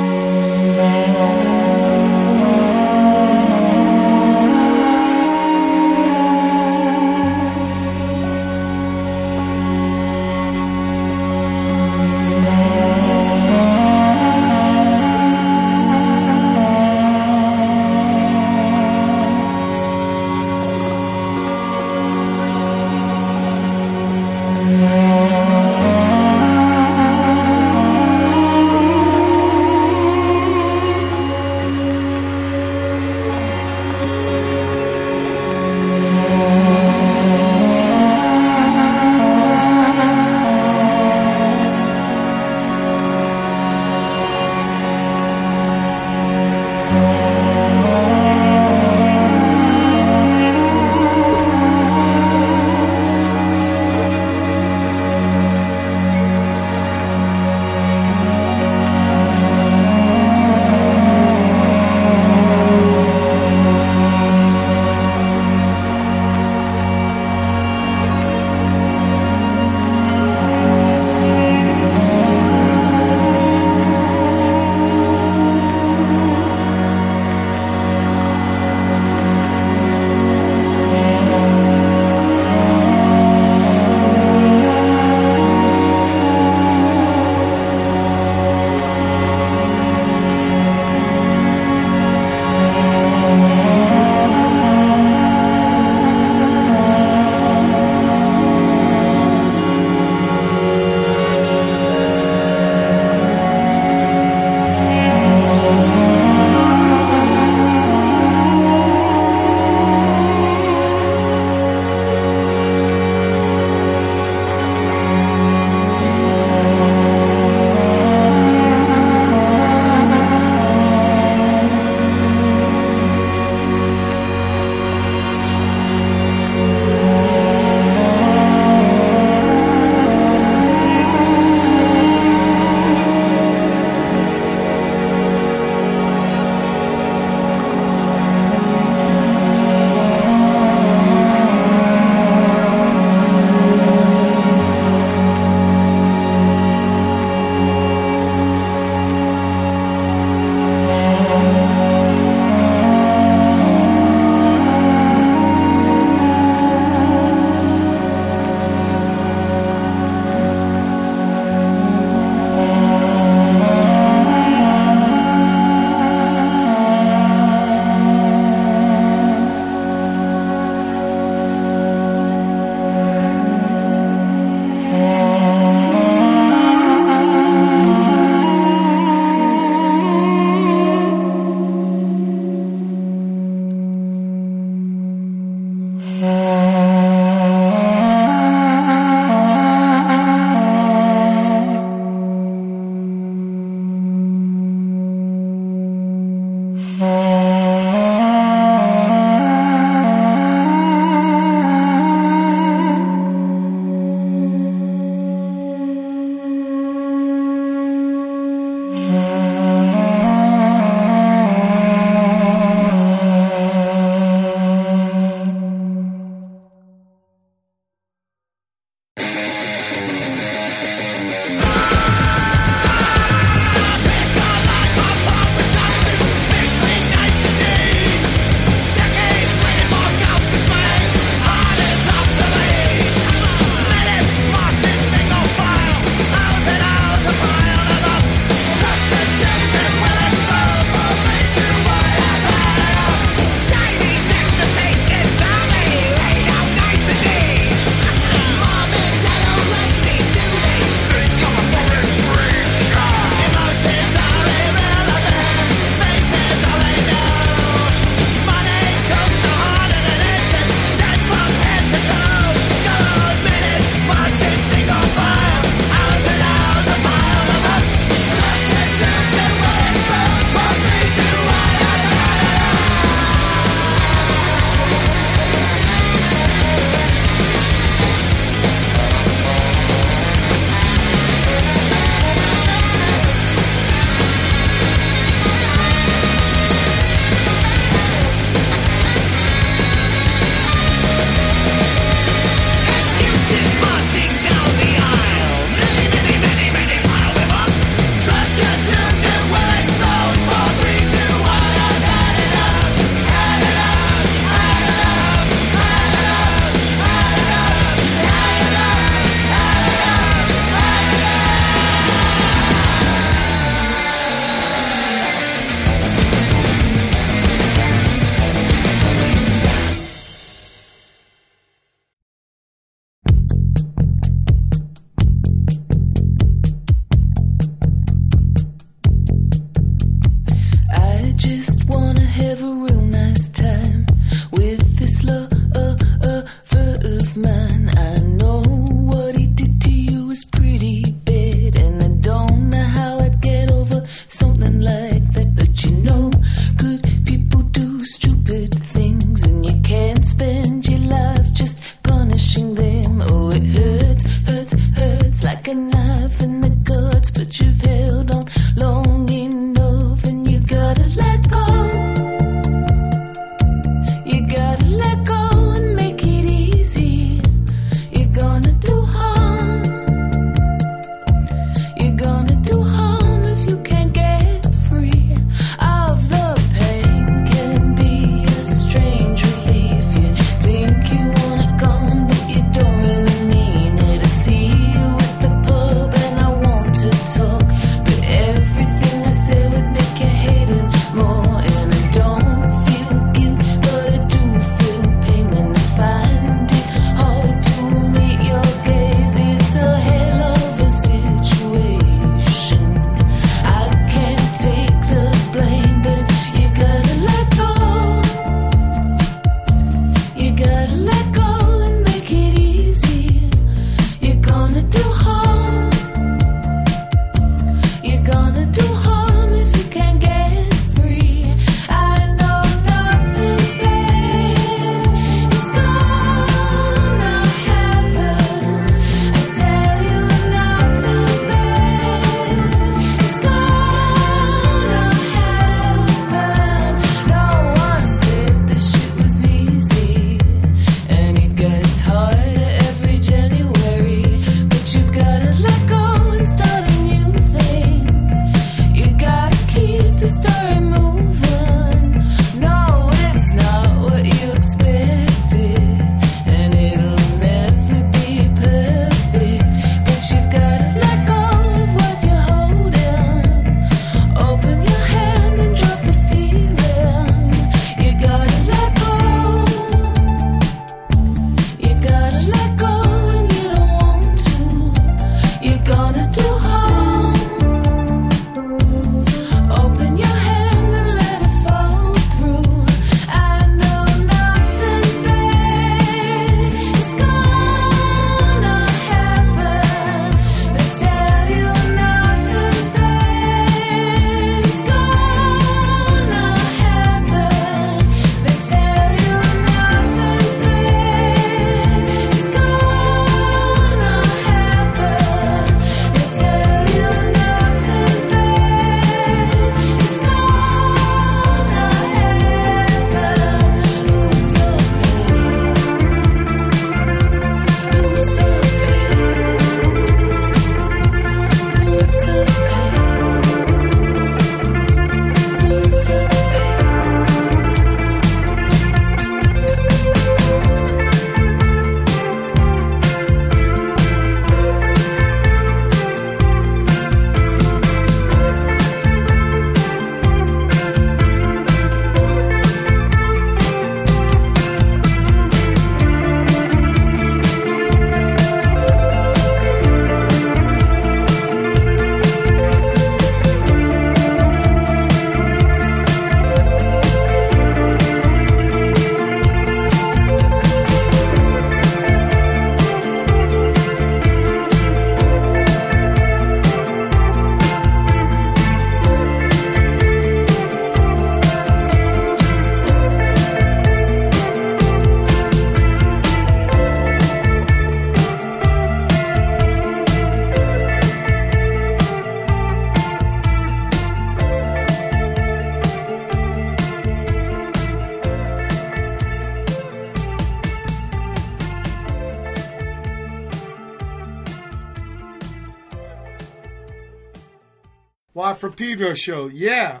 For Pedro show. Yeah.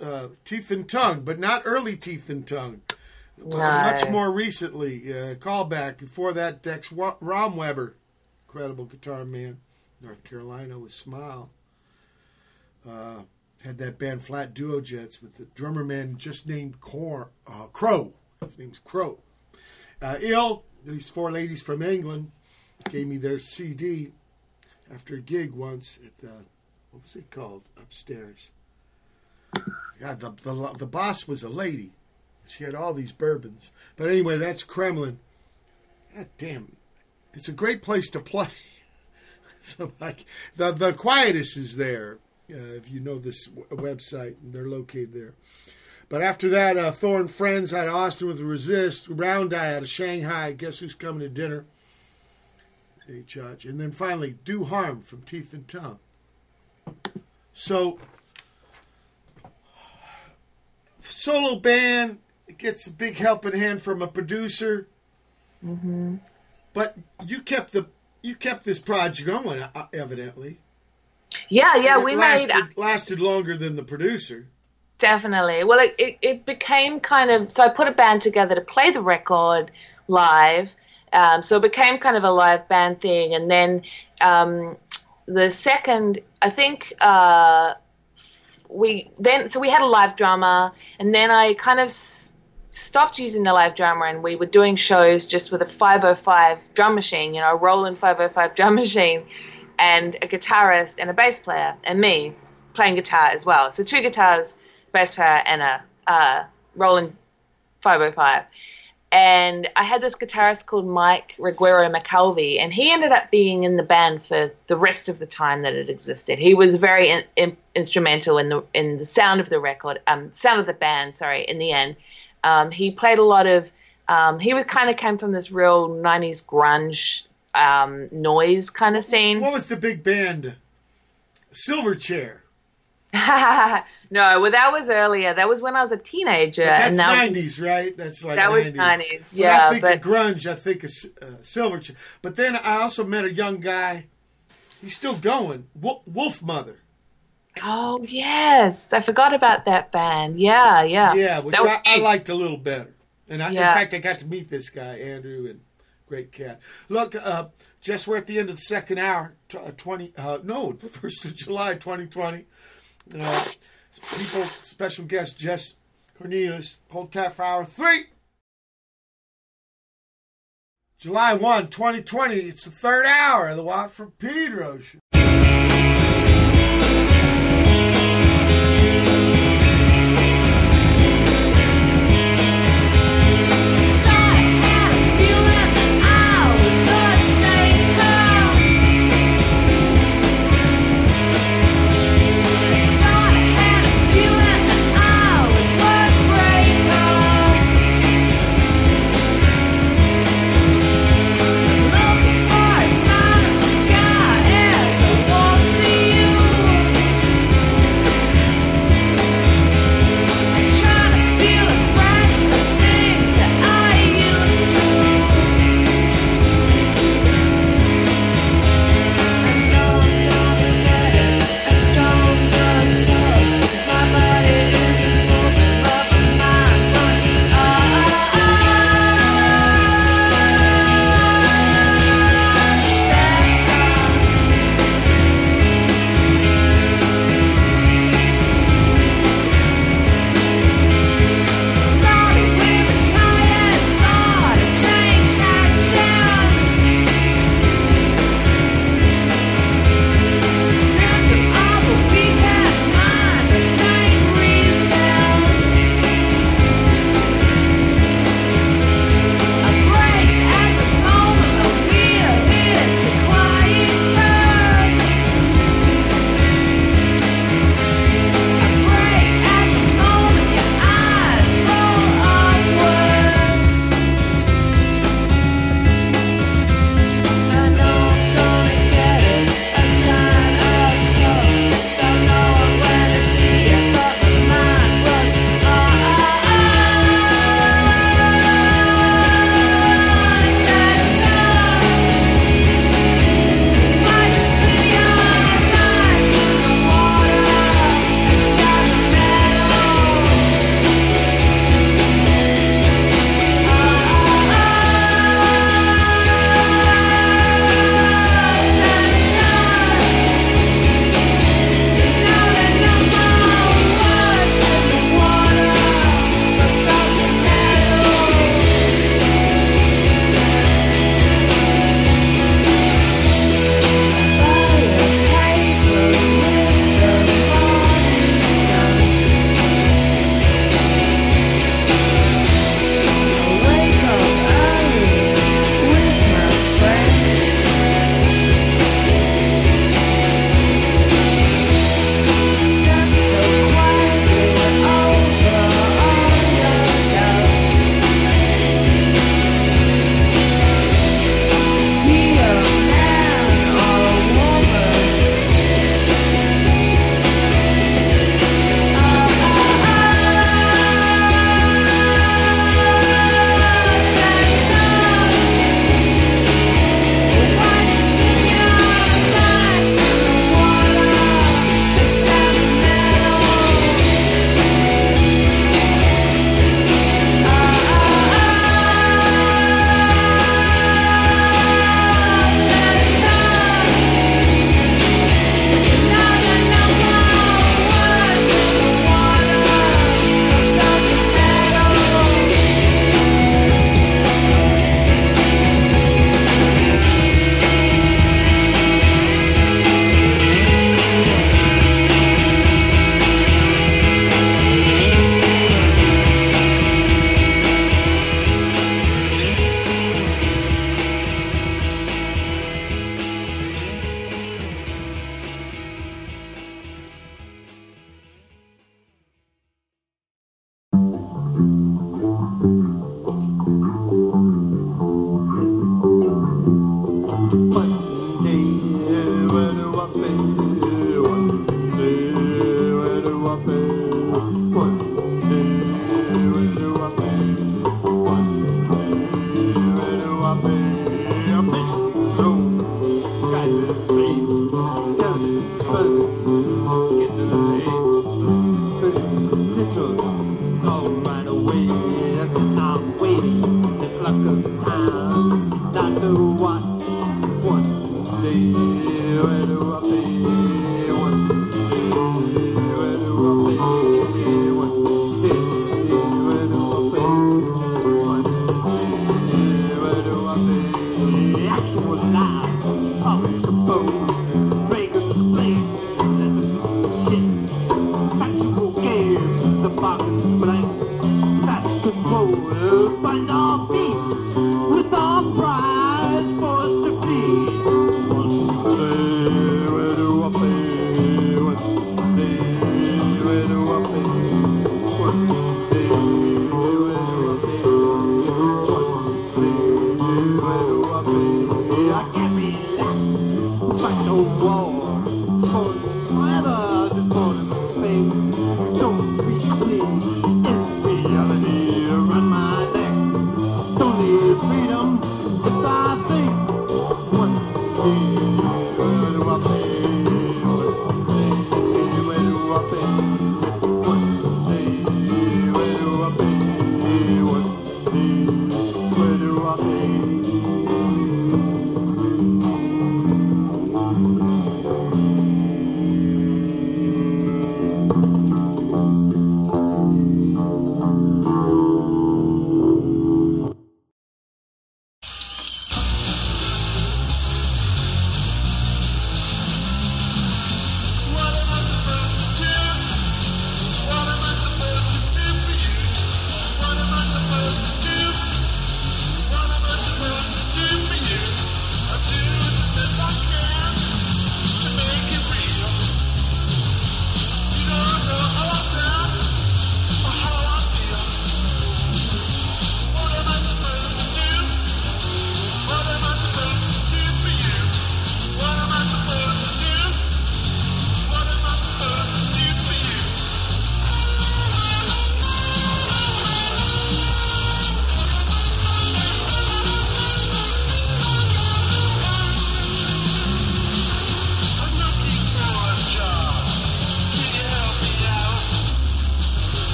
Uh, teeth and tongue, but not early teeth and tongue. Uh, Much more recently. Uh, callback. Before that, Dex Wa- Romweber. Incredible guitar man. North Carolina with Smile. Uh, had that band Flat Duo Jets with the drummer man just named Cor- uh, Crow. His name's Crow. Uh, Ill, these four ladies from England, gave me their CD after a gig once at the, what was it called, upstairs. God, the, the, the boss was a lady. She had all these bourbons. But anyway, that's Kremlin. God damn. It's a great place to play. so like the the quietest is there uh, if you know this website and they're located there but after that uh, Thor & friends out of austin with resist round eye out of shanghai guess who's coming to dinner hey judge and then finally do harm from teeth and tongue so solo band gets a big helping hand from a producer Mm-hmm. but you kept the you kept this project going, uh, evidently. Yeah, yeah, we lasted, made lasted longer than the producer. Definitely. Well, it, it, it became kind of so I put a band together to play the record live. Um, so it became kind of a live band thing. And then um, the second, I think uh, we then, so we had a live drummer, and then I kind of s- stopped using the live drummer and we were doing shows just with a 505 drum machine, you know, a Roland 505 drum machine and a guitarist and a bass player and me playing guitar as well. So two guitars, bass player and a uh, Roland 505. And I had this guitarist called Mike Reguero McAlvey, and he ended up being in the band for the rest of the time that it existed. He was very in, in, instrumental in the in the sound of the record, um, sound of the band. Sorry, in the end, um, he played a lot of. Um, he was kind of came from this real '90s grunge um, noise kind of scene. What was the big band? Silverchair. No, well, that was earlier. That was when I was a teenager, That's and that nineties, right? That's like that was 90s. 90s, When yeah, I think but- of grunge, I think of uh, Silverchair. But then I also met a young guy. He's still going. Wo- Wolfmother. Oh yes, I forgot about that band. Yeah, yeah. Yeah, which was I, I liked a little better. And I, Yeah. in fact, I got to meet this guy, Andrew, and great cat. Look, uh, Jess, we're at the end of the second hour. T- uh, Twenty, uh, no, first of July, twenty twenty. Uh, people, special guest Jess Cornelius. Hold tight for hour three. July 1, 2020. It's the third hour of the Watt from Pedro show.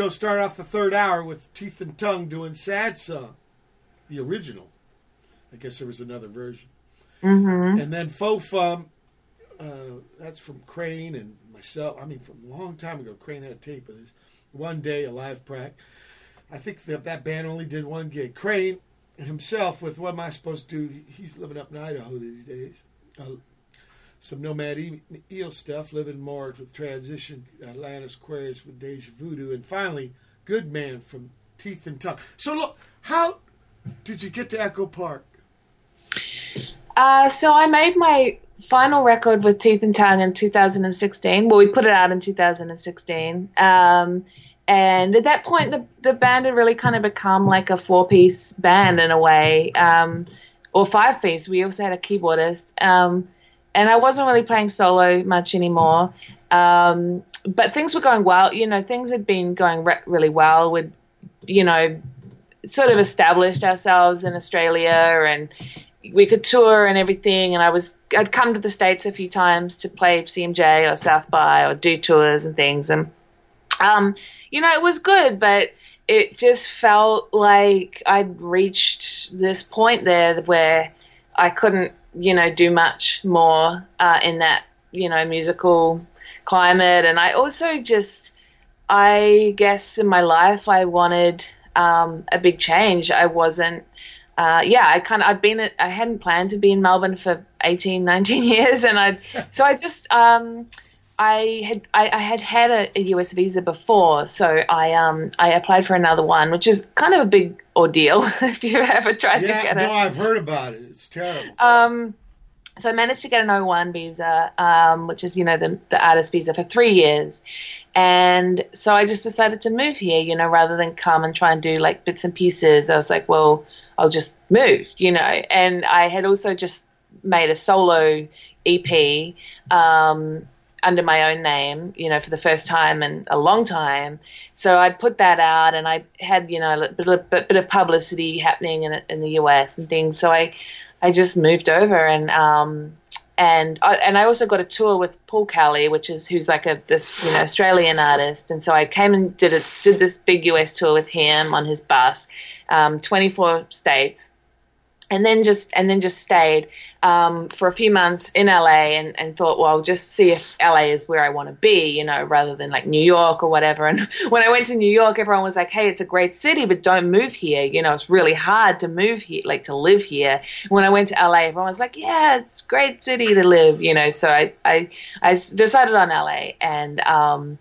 Show started off the third hour with Teeth and Tongue doing Sad Sun, the original. I guess there was another version. Mm-hmm. And then Fo Fum, uh, that's from Crane and myself. I mean, from a long time ago, Crane had a tape of this. One day, a live prac. I think that that band only did one gig. Crane himself, with what am I supposed to do? He's living up in Idaho these days. Uh, some Nomad Eel stuff, Livingmore with Transition, Atlantis Aquarius with Deja Vudoo, and finally, Good Man from Teeth and Tongue. So, look, how did you get to Echo Park? Uh, so I made my final record with Teeth and Tongue in 2016. Well, we put it out in 2016. Um, and at that point, the, the band had really kind of become like a four piece band in a way, um, or five piece. We also had a keyboardist. Um, and I wasn't really playing solo much anymore. Um, but things were going well. You know, things had been going re- really well. We'd, you know, sort of established ourselves in Australia and we could tour and everything. And I was, I'd come to the States a few times to play CMJ or South by or do tours and things. And, um, you know, it was good, but it just felt like I'd reached this point there where I couldn't, you know, do much more uh, in that, you know, musical climate. And I also just, I guess in my life, I wanted um, a big change. I wasn't, uh, yeah, I kind of, I'd been, I hadn't planned to be in Melbourne for 18, 19 years. And I, so I just, um, I had I, I had had a, a US visa before, so I um I applied for another one, which is kind of a big ordeal if you ever tried to Yeah, get no, it. I've heard about it. It's terrible. Um, so I managed to get an O1 visa, um, which is you know the the artist visa for three years, and so I just decided to move here, you know, rather than come and try and do like bits and pieces. I was like, well, I'll just move, you know, and I had also just made a solo EP. Um, under my own name, you know, for the first time in a long time. So I'd put that out, and I had, you know, a bit of, bit of publicity happening in in the US and things. So I, I just moved over, and um, and I, and I also got a tour with Paul Kelly, which is who's like a this you know Australian artist, and so I came and did a did this big US tour with him on his bus, um, 24 states and then just and then just stayed um, for a few months in LA and, and thought, well, I'll just see if LA is where I want to be, you know, rather than like New York or whatever. And when I went to New York, everyone was like, hey, it's a great city, but don't move here. You know, it's really hard to move here, like to live here. When I went to LA, everyone was like, yeah, it's a great city to live, you know. So I I decided on LA and. Um,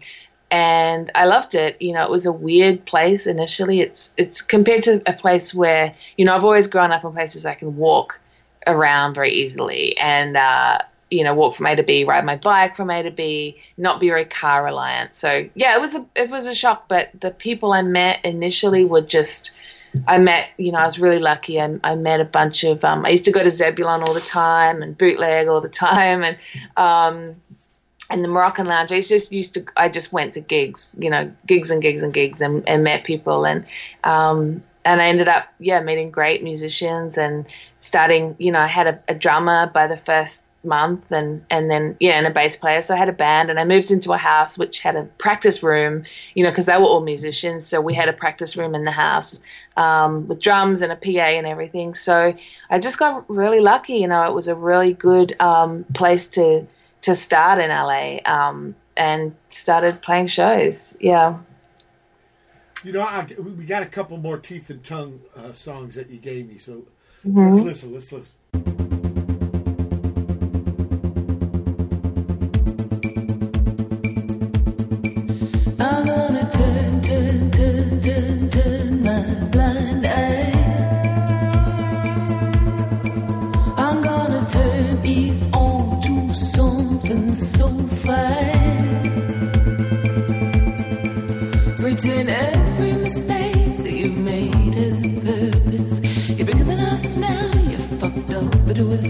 and I loved it. You know, it was a weird place initially. It's it's compared to a place where you know I've always grown up in places I can walk around very easily and uh, you know walk from A to B, ride my bike from A to B, not be very car reliant. So yeah, it was a it was a shock. But the people I met initially were just. I met, you know, I was really lucky. I, I met a bunch of. Um, I used to go to Zebulon all the time and bootleg all the time, and um, and the Moroccan Lounge. I just used to. I just went to gigs, you know, gigs and gigs and gigs, and, and met people, and um, and I ended up, yeah, meeting great musicians and starting. You know, I had a, a drummer by the first month and and then yeah and a bass player. So i had a band and i moved into a house which had a practice room you know because they were all musicians. So we had a practice room in the house um, with drums and a pa and everything. So i just got really lucky you know it was a really good um, place to to start in la um, and started playing shows. Yeah You know, I, we got a couple more teeth and tongue uh, songs that you gave me, so let's listen. Let's listen. It was.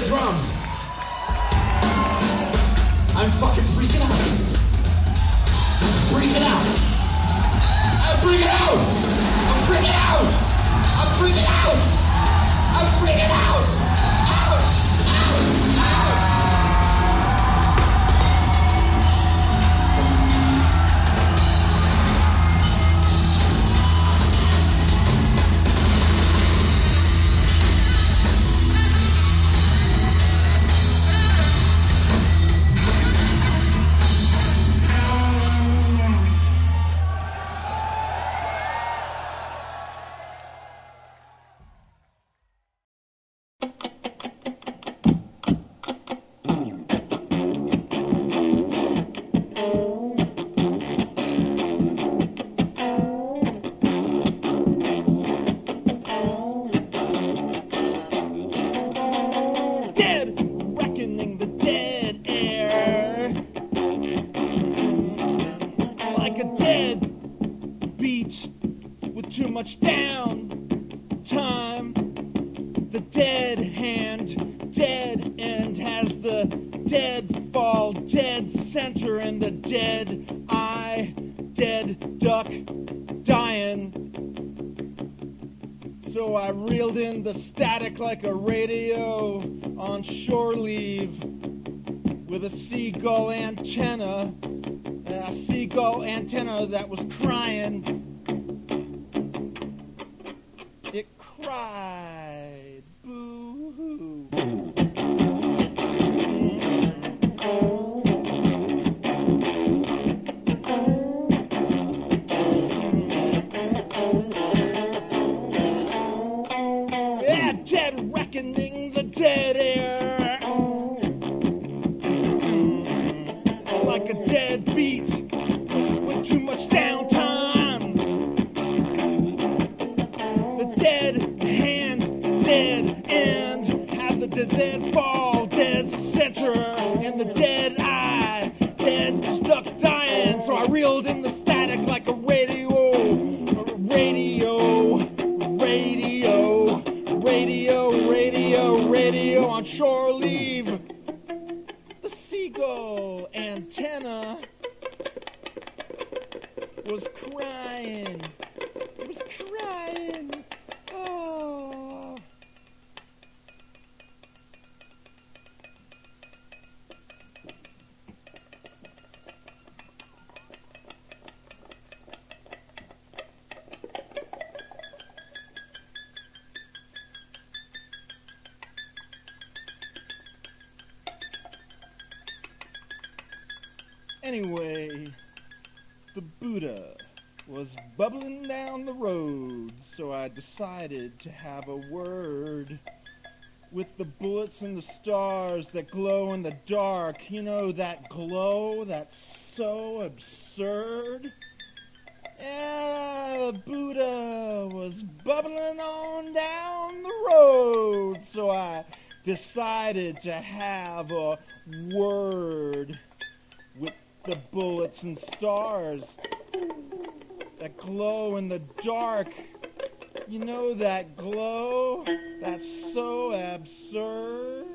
the drums. I'm fucking freaking out. I'm freaking out. I'm freaking out. I'm freaking out. I'm freaking out. I'm freaking out. Bullets and the stars that glow in the dark. You know, that glow that's so absurd. Yeah, the Buddha was bubbling on down the road, so I decided to have a word with the bullets and stars that glow in the dark. You know that glow? That's so absurd.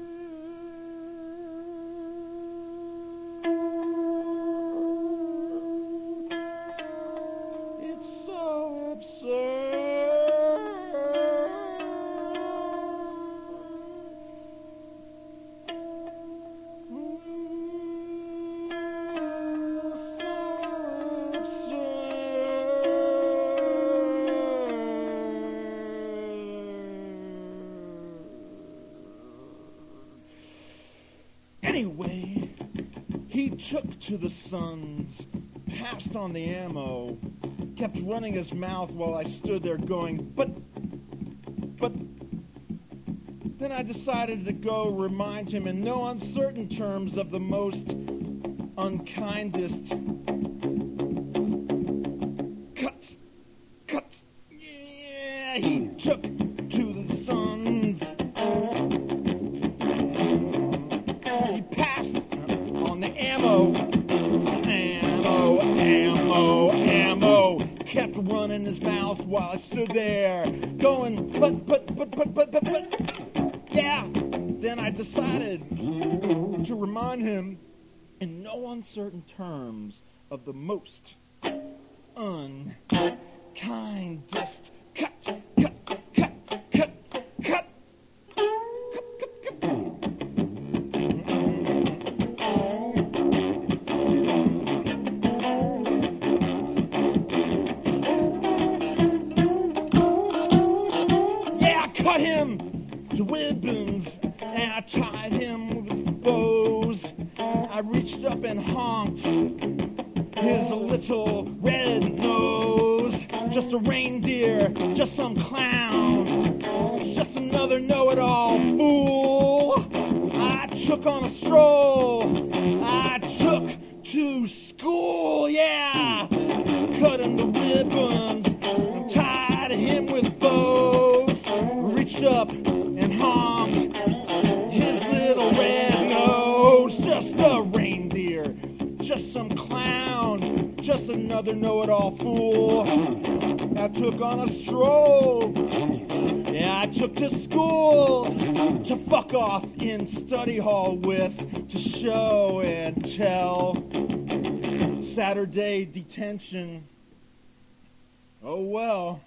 To the suns, passed on the ammo, kept running his mouth while I stood there going, but, but. Then I decided to go remind him in no uncertain terms of the most unkindest. I reached up and honked his little red nose. Just a reindeer, just some clown, just another know-it-all fool. I took on a stroll. Another know-it-all fool. I took on a stroll. Yeah, I took to school to fuck off in study hall with, to show and tell. Saturday detention. Oh well.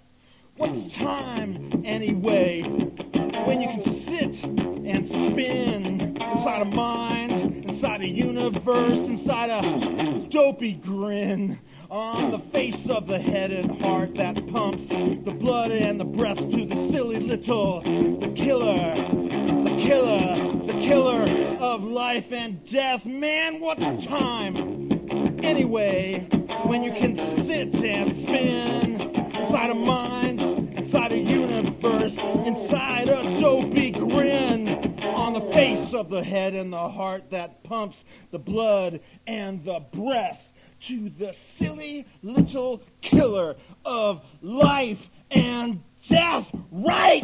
What's time anyway? When you can sit and spin inside a mind, inside a universe, inside a dopey grin on the face of the head and heart that pumps the blood and the breath to the silly little, the killer, the killer, the killer of life and death. Man, what's time? Anyway, when you can sit and spin inside a mind, inside a universe, inside a dopey grin on the face of the head and the heart that pumps the blood and the breath to the silly little killer of life and death, right?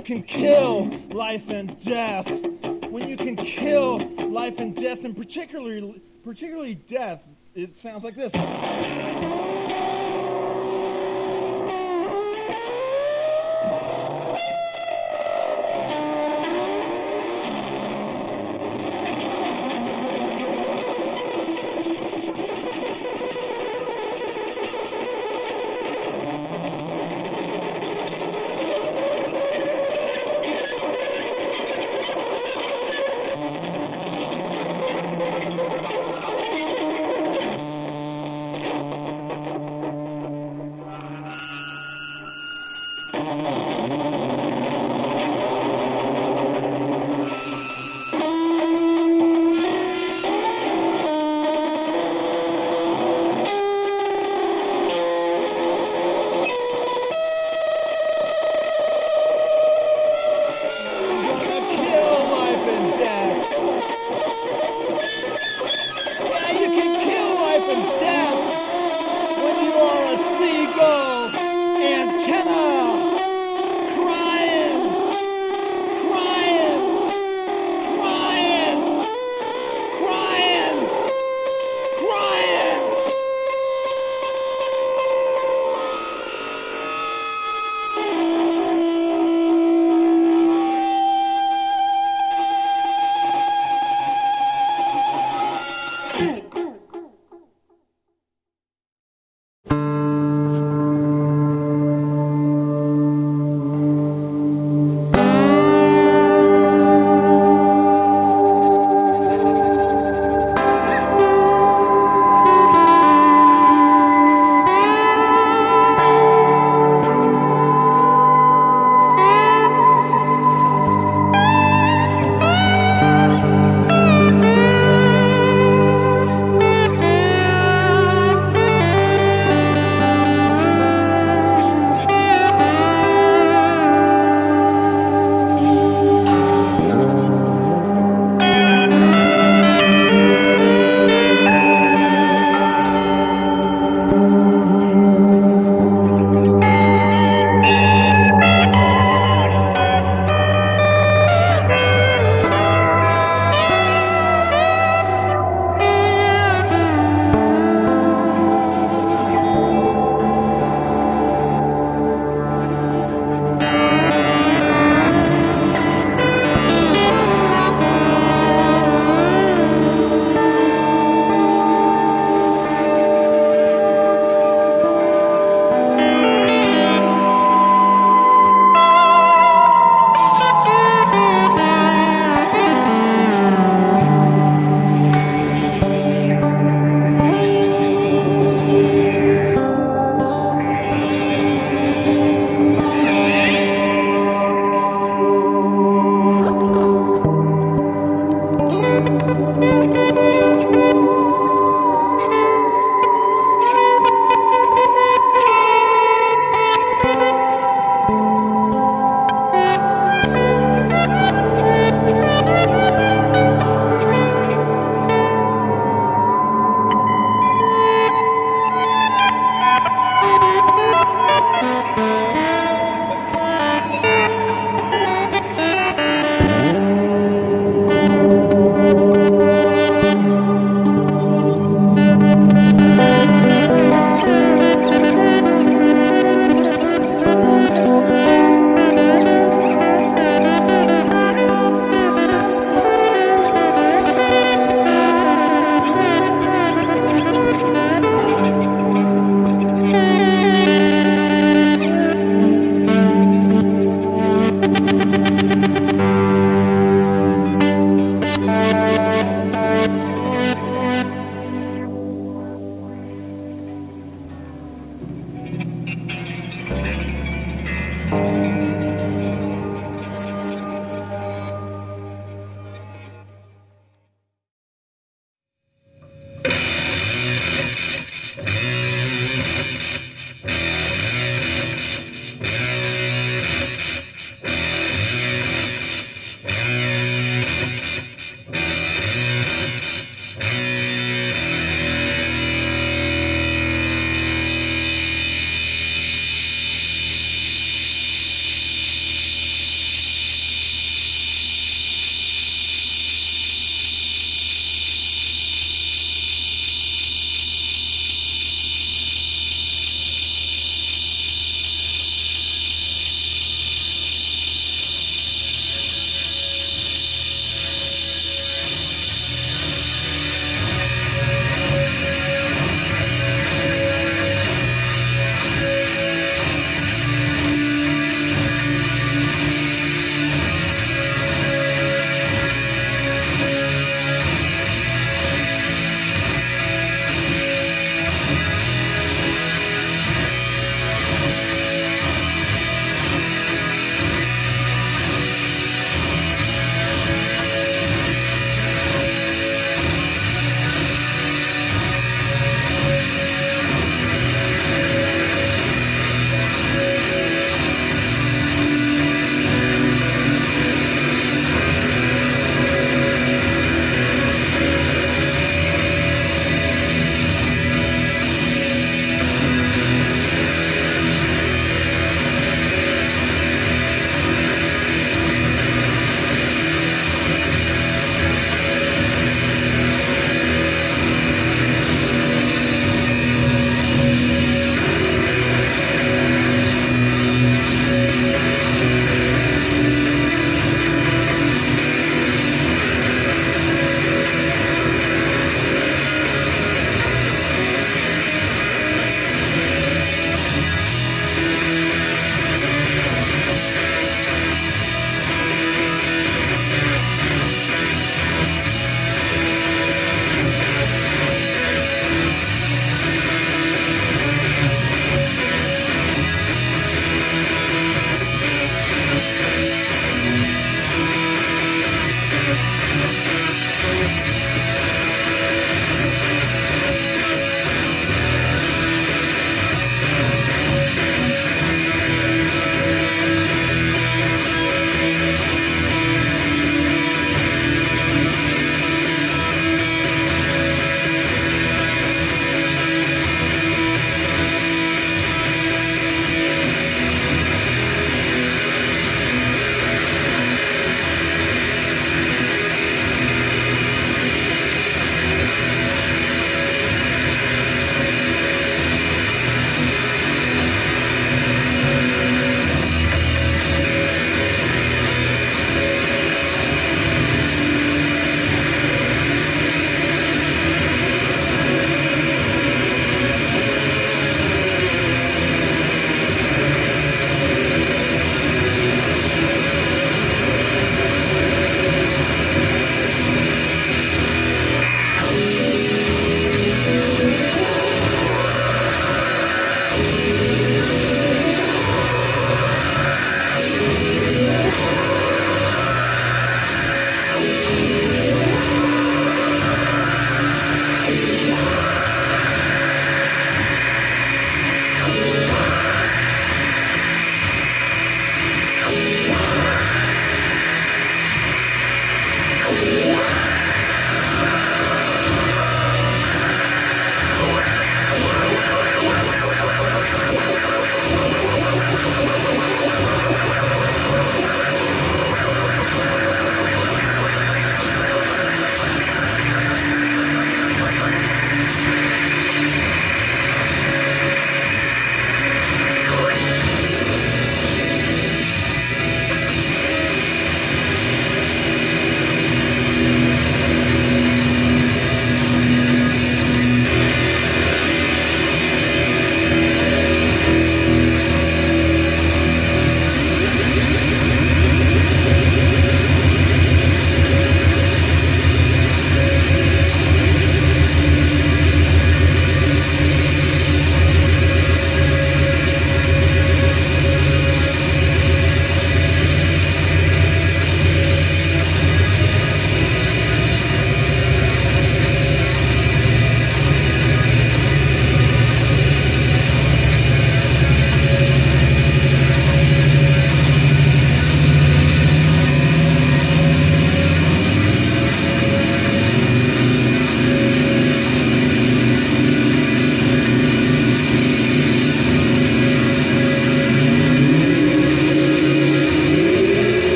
You can kill life and death. When you can kill life and death, and particularly, particularly death, it sounds like this.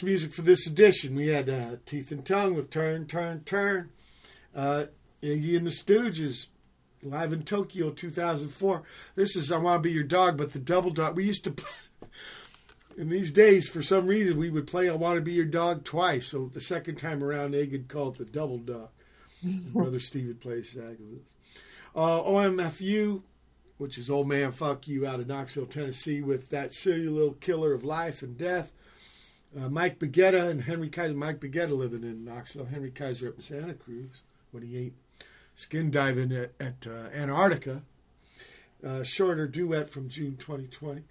Music for this edition. We had uh, Teeth and Tongue with Turn, Turn, Turn. Uh, Iggy and the Stooges, live in Tokyo 2004. This is I Want to Be Your Dog, but the double dog. We used to play, in these days, for some reason, we would play I Want to Be Your Dog twice. So the second time around, Iggy would call it the double dog. Brother Steve would play exactly this. Uh, OMFU, which is Old Man Fuck You out of Knoxville, Tennessee, with that silly little killer of life and death. Uh, Mike Baggetta and Henry Kaiser. Mike Baggetta living in Knoxville. Henry Kaiser up in Santa Cruz when he ate skin diving at, at uh, Antarctica. Uh, shorter duet from June 2020.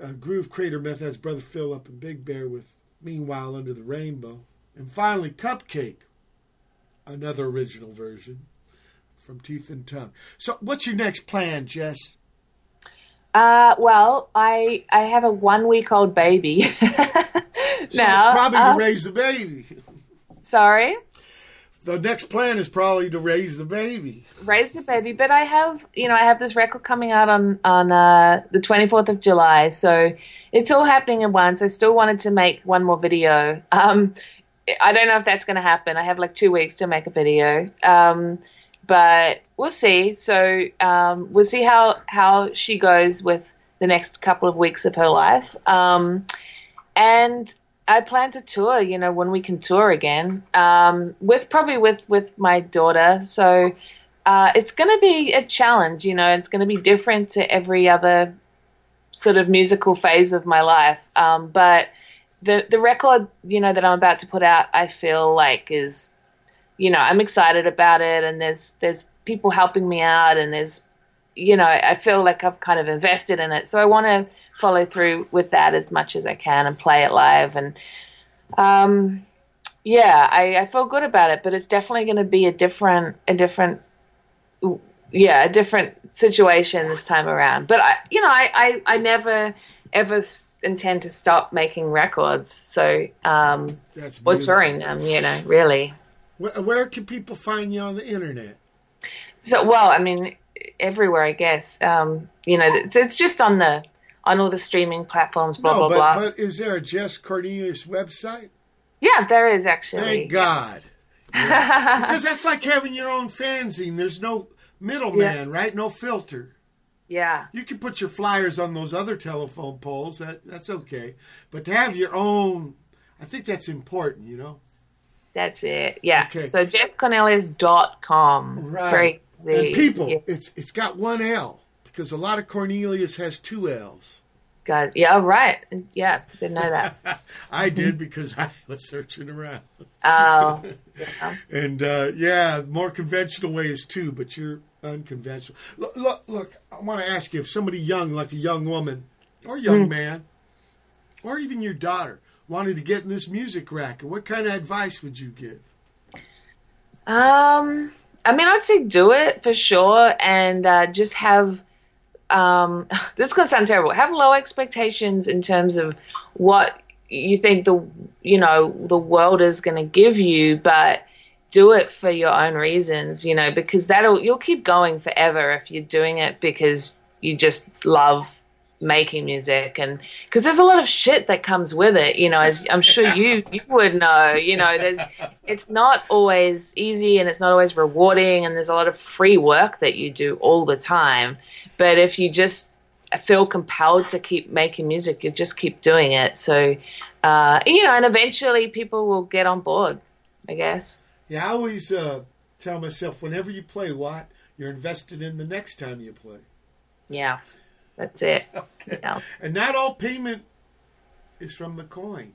Uh, Groove Crater Method has Brother Phil up in Big Bear with Meanwhile Under the Rainbow. And finally, Cupcake, another original version from Teeth and Tongue. So, what's your next plan, Jess? Uh, well, I I have a one week old baby now. it's probably uh, to raise the baby. sorry, The next plan is probably to raise the baby. raise the baby. But I have, you know, I have this record coming out on on uh, the twenty fourth of July, so it's all happening at once. I still wanted to make one more video. Um, I don't know if that's going to happen. I have like two weeks to make a video. Um, but we'll see. So um, we'll see how how she goes with the next couple of weeks of her life. Um, and I plan to tour. You know, when we can tour again, um, with probably with with my daughter. So uh, it's going to be a challenge. You know, it's going to be different to every other sort of musical phase of my life. Um, but the the record, you know, that I'm about to put out, I feel like is you know, I'm excited about it and there's there's people helping me out and there's you know, I feel like I've kind of invested in it. So I want to follow through with that as much as I can and play it live and um yeah, I, I feel good about it, but it's definitely going to be a different a different yeah, a different situation this time around. But I you know, I I, I never ever intend to stop making records. So um That's or touring them, you know, really. Where, where can people find you on the internet? So, well, I mean, everywhere, I guess. Um, you know, it's, it's just on the on all the streaming platforms. Blah no, blah but, blah. but is there a Jess Cornelius website? yeah, there is actually. Thank God. Yeah. because that's like having your own fanzine. There's no middleman, right? No filter. Yeah, You can put your flyers on those other telephone poles. That that's okay. But to have your own, I think that's important. You know. That's it. Yeah. Okay. So jesscornelius.com. Right. Easy. And people, Yeah. it's it's got one L because a lot of Cornelius has two L's. God. Yeah. Right. Yeah. Didn't know that. I did because I was searching around. Oh. And uh, yeah, more conventional ways too, but you're unconventional. Look, look, look I want to ask you if somebody young, like a young woman or young man, or even your daughter, wanted to get in this music racket, what kind of advice would you give? Um, I mean, I'd say do it for sure, and uh, just have. Um, this is gonna sound terrible. Have low expectations in terms of what you think the you know the world is gonna give you, but do it for your own reasons. You know, because that'll you'll keep going forever if you're doing it because you just love making music and because there's a lot of shit that comes with it you know as i'm sure you you would know you know there's it's not always easy and it's not always rewarding and there's a lot of free work that you do all the time. But if you just feel compelled to keep making music you just keep doing it. So uh you know and eventually people will get on board i guess. Yeah, I always uh, tell myself whenever you play what you're invested in the next time you play. yeah that's it yeah And not all payment is from the coin.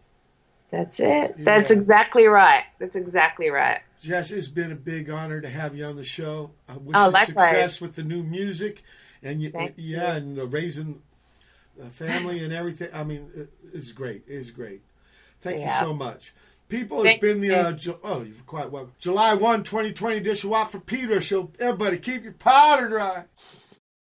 that's it that's exactly right that's exactly right Jess, it's been a big honor to have you on the show. I wish Oh, you likewise. success with the new music, and you, Thank yeah, and uh, raising the family and everything. I mean, it's great. It's great. Thank Yeah. you so much. People, It's been the uh, Ju- oh, you're quite welcome. July 1, 2020 edition of Watt from Pedro Show Everybody, keep your powder dry.